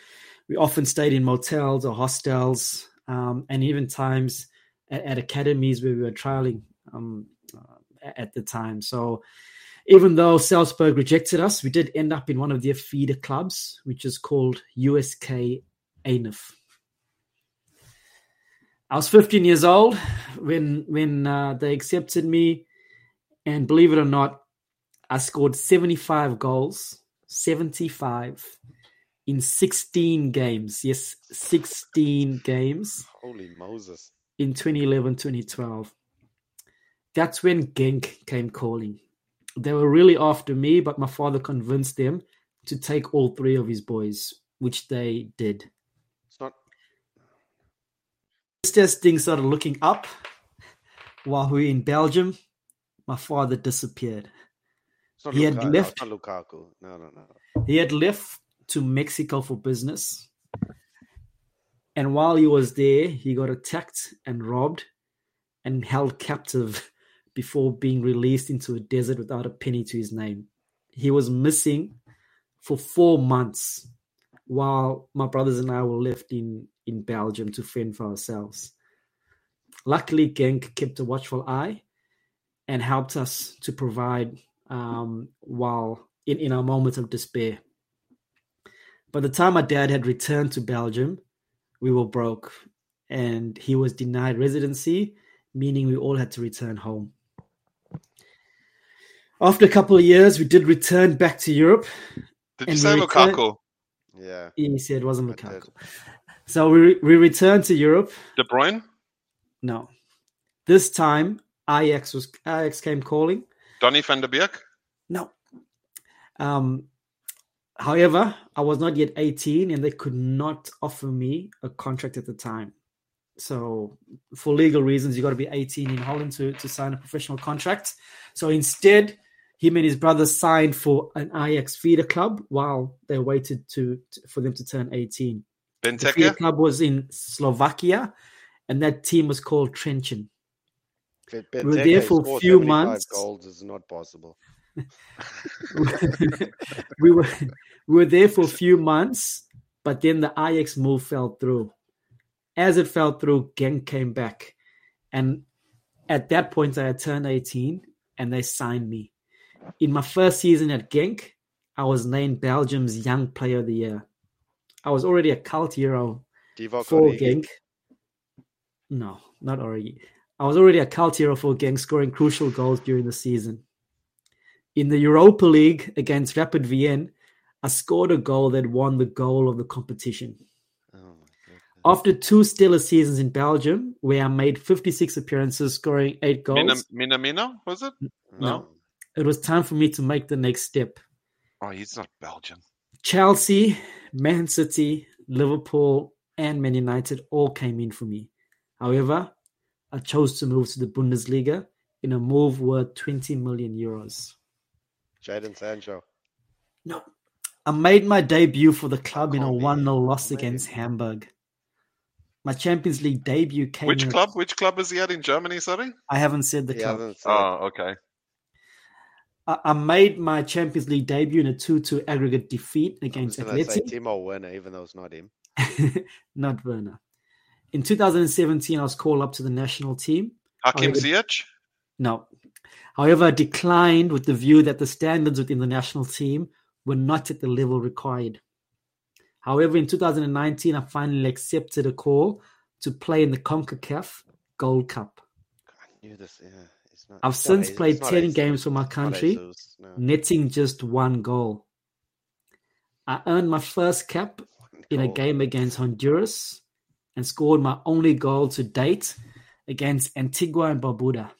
We often stayed in motels or hostels, um, and even times at, at academies where we were trialing um, at the time. So even though Salzburg rejected us, we did end up in one of their feeder clubs, which is called USK ANIF. I was 15 years old when when uh, they accepted me, and believe it or not, I scored 75 goals, 75 in 16 games. Yes, 16 games Holy Moses. in 2011 2012 that's when Genk came calling. They were really after me, but my father convinced them to take all three of his boys, which they did. It's not. Just as things started looking up, while we were in Belgium, my father disappeared. He had Lukaku. no, left- It's Lukaku. No, no, no. He had left to Mexico for business. And while he was there, he got attacked and robbed and held captive before being released into a desert without a penny to his name. He was missing for four months while my brothers and I were left in, in Belgium to fend for ourselves. Luckily, Genk kept a watchful eye and helped us to provide um, while in, in our moments of despair. By the time my dad had returned to Belgium, we were broke and he was denied residency, meaning we all had to return home. After a couple of years, we did return back to Europe. Did you say returned- Lukaku? Yeah. He said it wasn't. Lukaku. So we, we returned to Europe. De Bruyne? No. This time, Ajax was Ajax came calling. Donny van der Beek? No. Um, however, I was not yet 18 and they could not offer me a contract at the time. So, for legal reasons, you got to be 18 in Holland to, to sign a professional contract. So, instead, him and his brother signed for an Ajax feeder club while they waited to, to- for them to turn 18. The feeder club was in Slovakia, and that team was called. If We were there for a few 75 months. Goals is not possible. we were we were there for a few months, but then the Ajax move fell through. As it fell through, Genk came back, and at that point, I had turned eighteen, and they signed me. In my first season at Genk, I was named Belgium's Young Player of the Year. I was already a cult hero Divock for Origi. Genk. No, not Origi. I was already a cult hero for Genk, scoring crucial goals during the season. In the Europa League against Rapid Vienna, I scored a goal that won the goal of the competition. Oh. After two stellar seasons in Belgium, where I made 56 appearances, scoring eight goals, Mina, Mina was it? No. It was time for me to make the next step. Oh, he's not Belgian. Chelsea, Man City, Liverpool, and Man United all came in for me. However, I chose to move to the Bundesliga in a move worth 20 million euros. Jadon Sancho. No. I made my debut for the club in a can't 1 0 loss amazing. against Hamburg. My Champions League debut came Which in a- club? Which club is he at in Germany, sorry? I haven't said the He club. said. Oh, okay. I, I made my Champions League debut in a 2 2 aggregate defeat against going say Atleti. Timo Werner, even though it's not him. Not Werner. In 2017, I was called up to the national team. Hakim Ziyech? No. However, I declined with the view that the standards within the national team were not at the level required. However, in 2019, I finally accepted a call to play in the CONCACAF Gold Cup. I knew this. Yeah, it's not. I've since played 10 Jesus. games for my country, no. netting just one goal. I earned my first cap in a game against Honduras and scored my only goal to date against Antigua and Barbuda.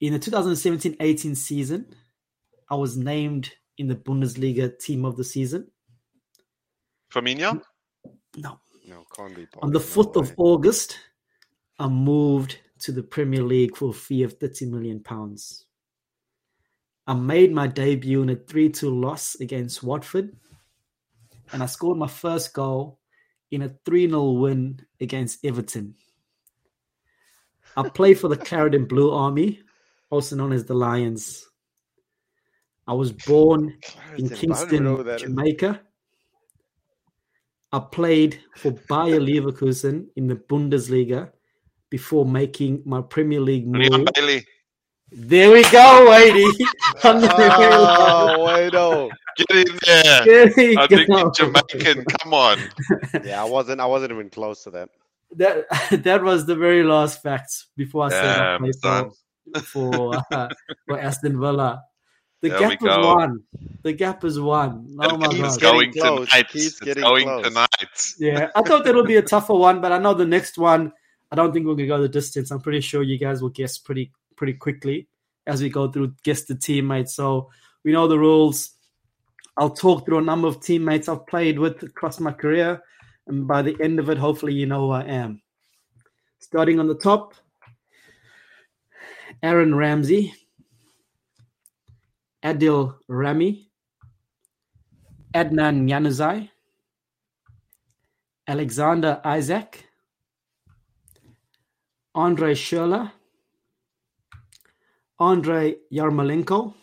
In the 2017-18 season, I was named in the Bundesliga team of the season. Firmino? No. No, can't be. On the possible, 4th of. August, I moved to the Premier League for a fee of 30 million pounds. I made my debut in a 3-2 loss against Watford and I scored my first goal in a 3-0 win against Everton. I play for the Claret and Blue Army, also known as the Lions. I was born in Clarendon, I don't know who Kingston. Jamaica. I played for Bayer Leverkusen in the Bundesliga before making my Premier League Leon move. Bailey. There we go, Wadey. Oh, wait. Get in there. There we I think go. he's Jamaican. Come on. Yeah, I wasn't. I wasn't even close to that. That that was the very last facts before I said I Damn, played son. for for, uh, for Aston Villa. The There gap we is one. The gap is one. Oh my it's god. going Getting close. tonight. It's getting going close. tonight. Yeah, I thought it'll be a tougher one, but I know the next one I don't think we're gonna go the distance. I'm pretty sure you guys will guess pretty pretty quickly as we go through guess the teammates. So we know the rules. I'll talk through a number of teammates I've played with across my career, and by the end of it, hopefully you know who I am. Starting on the top, Aaron Ramsey, Adil Rami, Adnan Januzaj, Alexander Isaac, Andre Schurrle, Andre Yarmolenko,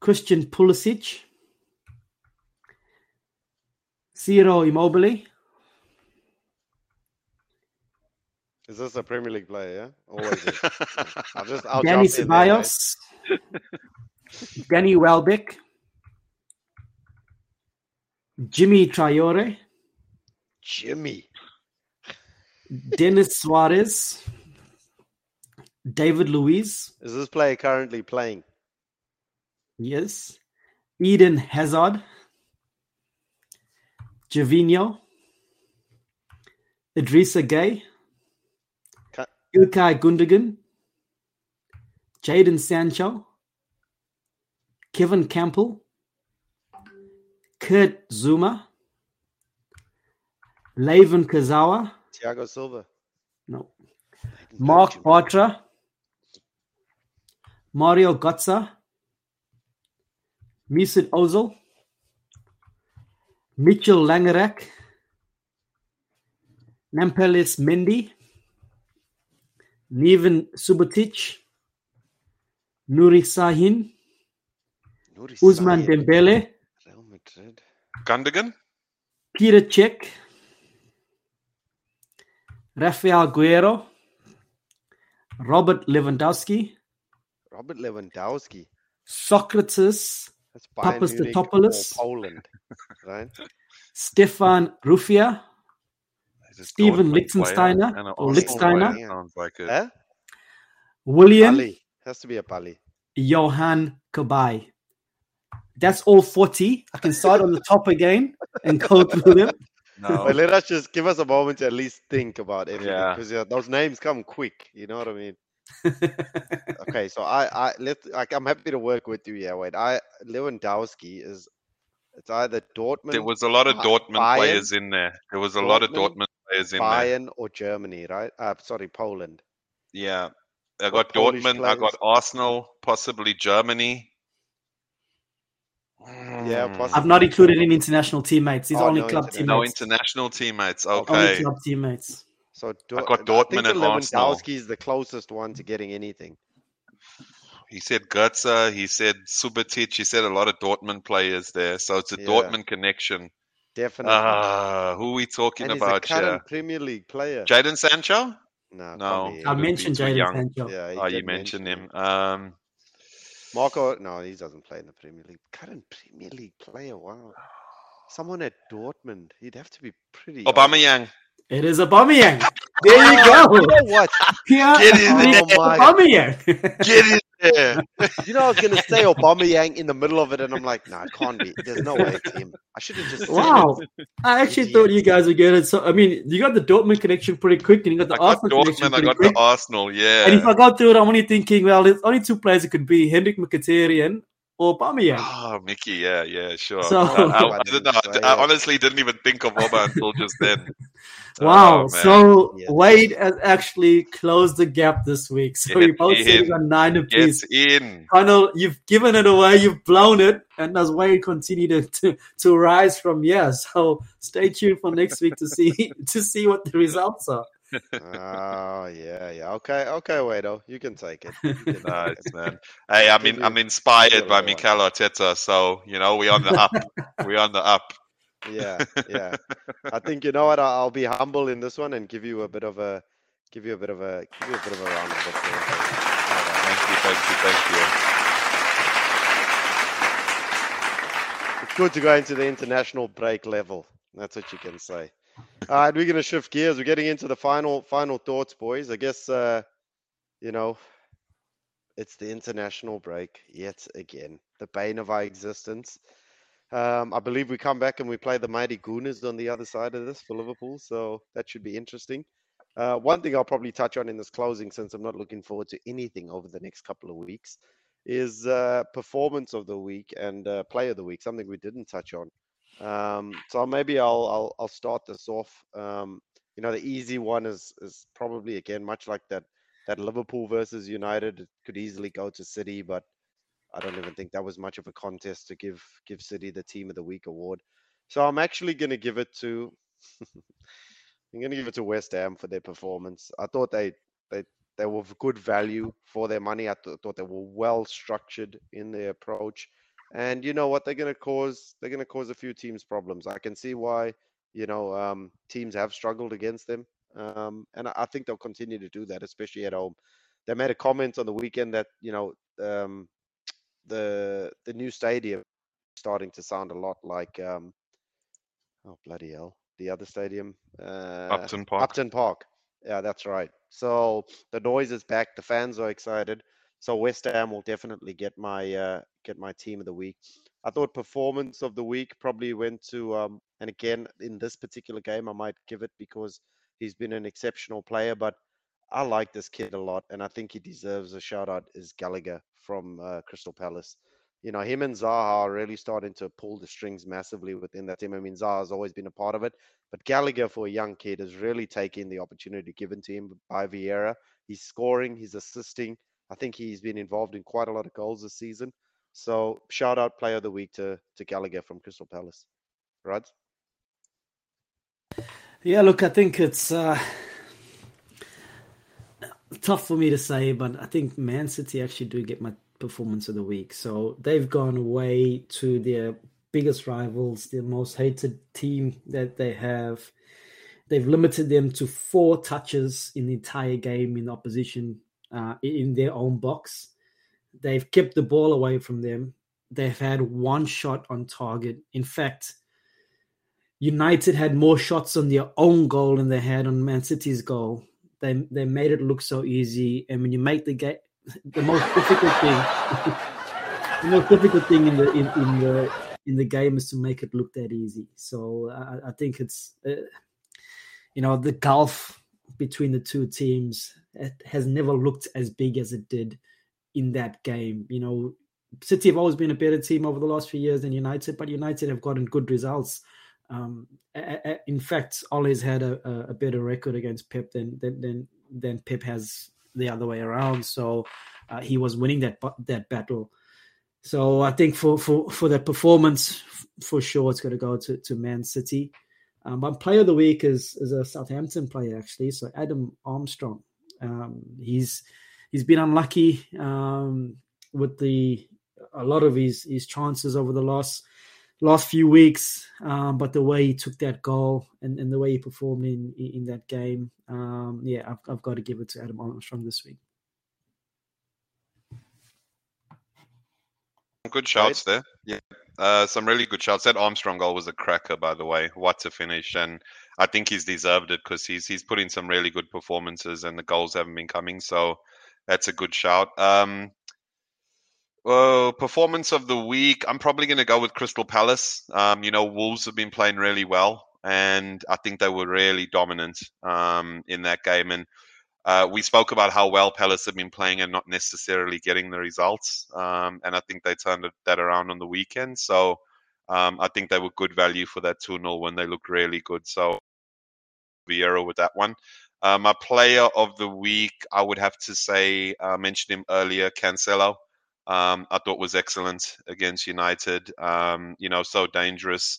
Christian Pulisic, Ciro Immobile, Is this a Premier League player? Yeah, always. is. I'll just I'll Danny jump in there, mate. Ceballos, Danny Welbeck, Jimmy Traore, Jimmy. Dennis Suarez, David Luiz, Is this player currently playing? yes, Eden Hazard, Gervinho, Idrissa Gueye, Ilkay Gundogan, Jadon Sancho, Kevin Campbell, Kurt Zouma, Laven Kazawa, Thiago Silva. no, Mark Virgil. Bartra, Mario Götze, Mesut Ozil, Mitchell Langerak, Nampalys Mendy, Neven Subotic, Nuri Sahin, Nuri Ousmane Sahin, Dembele, Real Madrid. Gundogan? Peter Cech, Rafael Guerreiro, Robert Lewandowski, Robert Lewandowski. Socrates, That's Bayern Papas Munich or Totopoulos. Poland, right? Stefan Rufia, Stephen it Steven Dortmund player Lichtsteiner and an or Lichtensteiner. Lichtsteiner? player? Sounds like it. Huh? Eh? William Bali. Has to be a Bali. Johan Kabay. That's all 40. I can start on the top again and go through them. No. But let us just give us a moment to at least think about everything Yeah. because yeah, those names come quick. You know what I mean? Okay, so I, I let like I'm happy to work with you. Yeah, wait. I Lewandowski is it's either Dortmund, There was a lot of Dortmund Bayern- players in there. There was a lot of Dortmund, Dortmund players in there. Bayern, or Germany, right? Uh, sorry, Poland. Yeah. I got Dortmund, I got. Arsenal, possibly Germany. Yeah, Hmm. possibly. I've not included any international teammates. These Oh, only no club teammates. No international teammates. Okay. Only Okay. club teammates. So got I got Dortmund think the and Arsenal. Lewandowski is the closest one to getting anything. He said Götze, he said Subotic, he said a lot of Dortmund players there. So it's a Yeah. Dortmund connection. Definitely. Ah, who are we talking and he's about a current here? Premier League player. Jadon Sancho? no, No. I mentioned too Jadon. Sancho. Yeah, Oh, you mentioned mention him. Um, Marco, no, he doesn't play in the Premier League. Current Premier League player, wow. Someone at Dortmund, he'd have to be pretty. old. Aubameyang. It is Aubameyang. There you go. You know what? Here Get in is there. Aubameyang. Get in there. You know, I was gonna say Obama Aubameyang in the middle of it, and I'm like, no, it can't be. There's no way it's him. I should have just. wow. I actually Idiot. thought you guys would get it. So I mean, you got the Dortmund connection pretty quick, and you got the I got Arsenal connection Dortmund, I got quick. the Arsenal, yeah. And if I go through it, I'm only thinking, well, there's only two players it could be: Henrik Mkhitaryan or Aubameyang. Oh, Mickey, yeah, yeah, sure. So- I, I- I I didn't know. didn't I honestly didn't even think of Oba until just then. Wow. Oh, so Yes. Wade has actually closed the gap this week. So Get you're both in. sitting on nine apiece. Get in. Connell, you've given it away, you've blown it, and as Wade continue to, to, to rise from here. So stay tuned for next week to see to see what the results are. Oh yeah, yeah. Okay, okay, Wado, you can take it. You can take Nice, it. man. Hey, I'm in, I'm inspired by. Mikel Arteta, so you know we're on the up. we're on the up. Yeah, yeah. I think you know what. I'll, I'll be humble in this one and give you a bit of a, give you a bit of a, give you a bit of a round of applause. Eh? Thank you, thank you, thank you. It's good to go into the international break level. That's what you can say. All right, we're gonna shift gears. We're getting into the final final thoughts, boys. I guess uh, you know, it's the international break yet again, the bane of our existence. Um, I believe we come back and we play the mighty Gooners on the other side of this for Liverpool, so that should be interesting. Uh, one thing I'll probably touch on in this closing, since I'm not looking forward to anything over the next couple of weeks, is uh, performance of the week and uh, play of the week, something we didn't touch on. Um, so maybe I'll, I'll, I'll start this off. Um, you know, the easy one is is probably again much like that that Liverpool versus United. It could easily go to City, but I don't even think that was much of a contest to give give City the Team of the Week award. So I'm actually going to give it to I'm going to give it to West Ham for their performance. I thought they they they were good value for their money. I th- thought they were well structured in their approach, and you know what? They're going to cause they're going to cause a few teams problems. I can see why you know um, teams have struggled against them, um, and I think they'll continue to do that, especially at home. They made a comment on the weekend that you know um, the the new stadium starting to sound a lot like um, oh bloody hell the other stadium, uh, Upton Park. Upton Park. Yeah, that's right. So the noise is back. The fans are excited. So West Ham will definitely get my uh, get my team of the week. I thought performance of the week probably went to, um, and again in this particular game I might give it because he's been an exceptional player. But I like this kid a lot, and I think he deserves a shout out. Is Gallagher from uh, Crystal Palace? you know, him and Zaha are really starting to pull the strings massively within that team. I mean, Zaha has always been a part of it, but Gallagher, for a young kid, is really taking the opportunity given to him by Vieira. He's scoring, he's assisting. I think he's been involved in quite a lot of goals this season. So, shout out player of the week to, to Gallagher from Crystal Palace. Right? Yeah, look, I think it's uh, tough for me to say, but I think Man City actually do get my performance of the week. So they've gone away to their biggest rivals, their most hated team that they have. They've limited them to four touches in the entire game in opposition uh, in their own box. They've kept the ball away from them. They've had one shot on target. In fact, United had more shots on their own goal than they had on Man City's goal. They they made it look so easy, and when you make the game the most difficult thing the most difficult thing in the in, in, the in the game is to make it look that easy so i, I think it's uh, you know the gulf between the two teams has never looked as big as it did in that game you know city have always been a better team over the last few years than united but united have gotten good results um, in fact, Ole's had a, a better record against Pep than than than, than Pep has the other way around. So uh, he was winning that that battle. So I think for for for the performance, for sure, it's going to go to to Man City. Um, but player of the week is is a Southampton player actually. So Adam Armstrong. Um, he's he's been unlucky um, with the a lot of his his chances over the last last few weeks. Um, but the way he took that goal and, and the way he performed in in that game, um, yeah, I've, I've got to give it to Adam Armstrong this week. Good shots there. Yeah. Uh, some really good shots. That Armstrong goal was a cracker, by the way. What a finish! And I think he's deserved it because he's he's put in some really good performances, and the goals haven't been coming. So that's a good shout. Um, well, performance of the week, I'm probably going to go with Crystal Palace. Um, you know, Wolves have been playing really well, and I think they were really dominant um, in that game. And uh, we spoke about how well Palace have been playing and not necessarily getting the results. Um, and I think they turned that around on the weekend. So um, I think they were good value for that 2 0 when they looked really good. So Vieira with that one. Uh, my player of the week, I would have to say, I uh, mentioned him earlier, Cancelo um, I thought was excellent against United. Um, you know, so dangerous.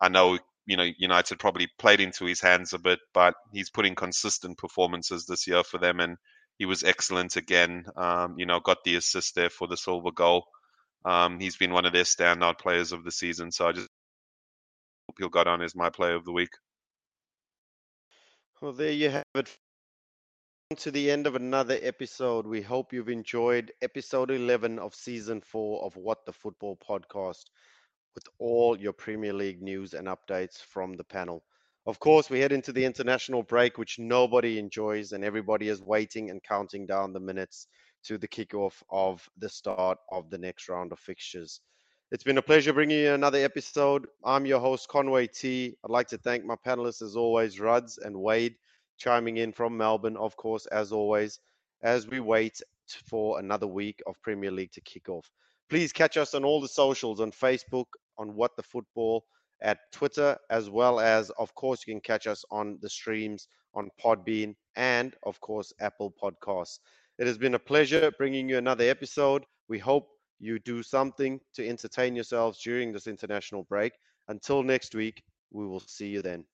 I know, you know, United probably played into his hands a bit, but he's putting consistent performances this year for them, and he was excellent again. Um, you know, got the assist there for the Silva goal. Um, he's been one of their standout players of the season, so I just hope he'll go down as my player of the week. Well, there you have it to the end of another episode. We hope you've enjoyed episode 11 of season four of What the Football podcast with all your Premier League news and updates from the panel. Of course, we head into the international break, which nobody enjoys, and everybody is waiting and counting down the minutes to the kickoff of the start of the next round of fixtures. It's been a pleasure bringing you another episode. I'm your host, Conway T. I'd like to thank my panelists, as always, Ruds and Wade, chiming in from Melbourne, of course, as always, as we wait for another week of Premier League to kick off. Please catch us on all the socials on Facebook, on What the Football, at Twitter, as well as, of course, you can catch us on the streams on Podbean and, of course, Apple Podcasts. It has been a pleasure bringing you another episode. We hope you do something to entertain yourselves during this international break. Until next week, we will see you then.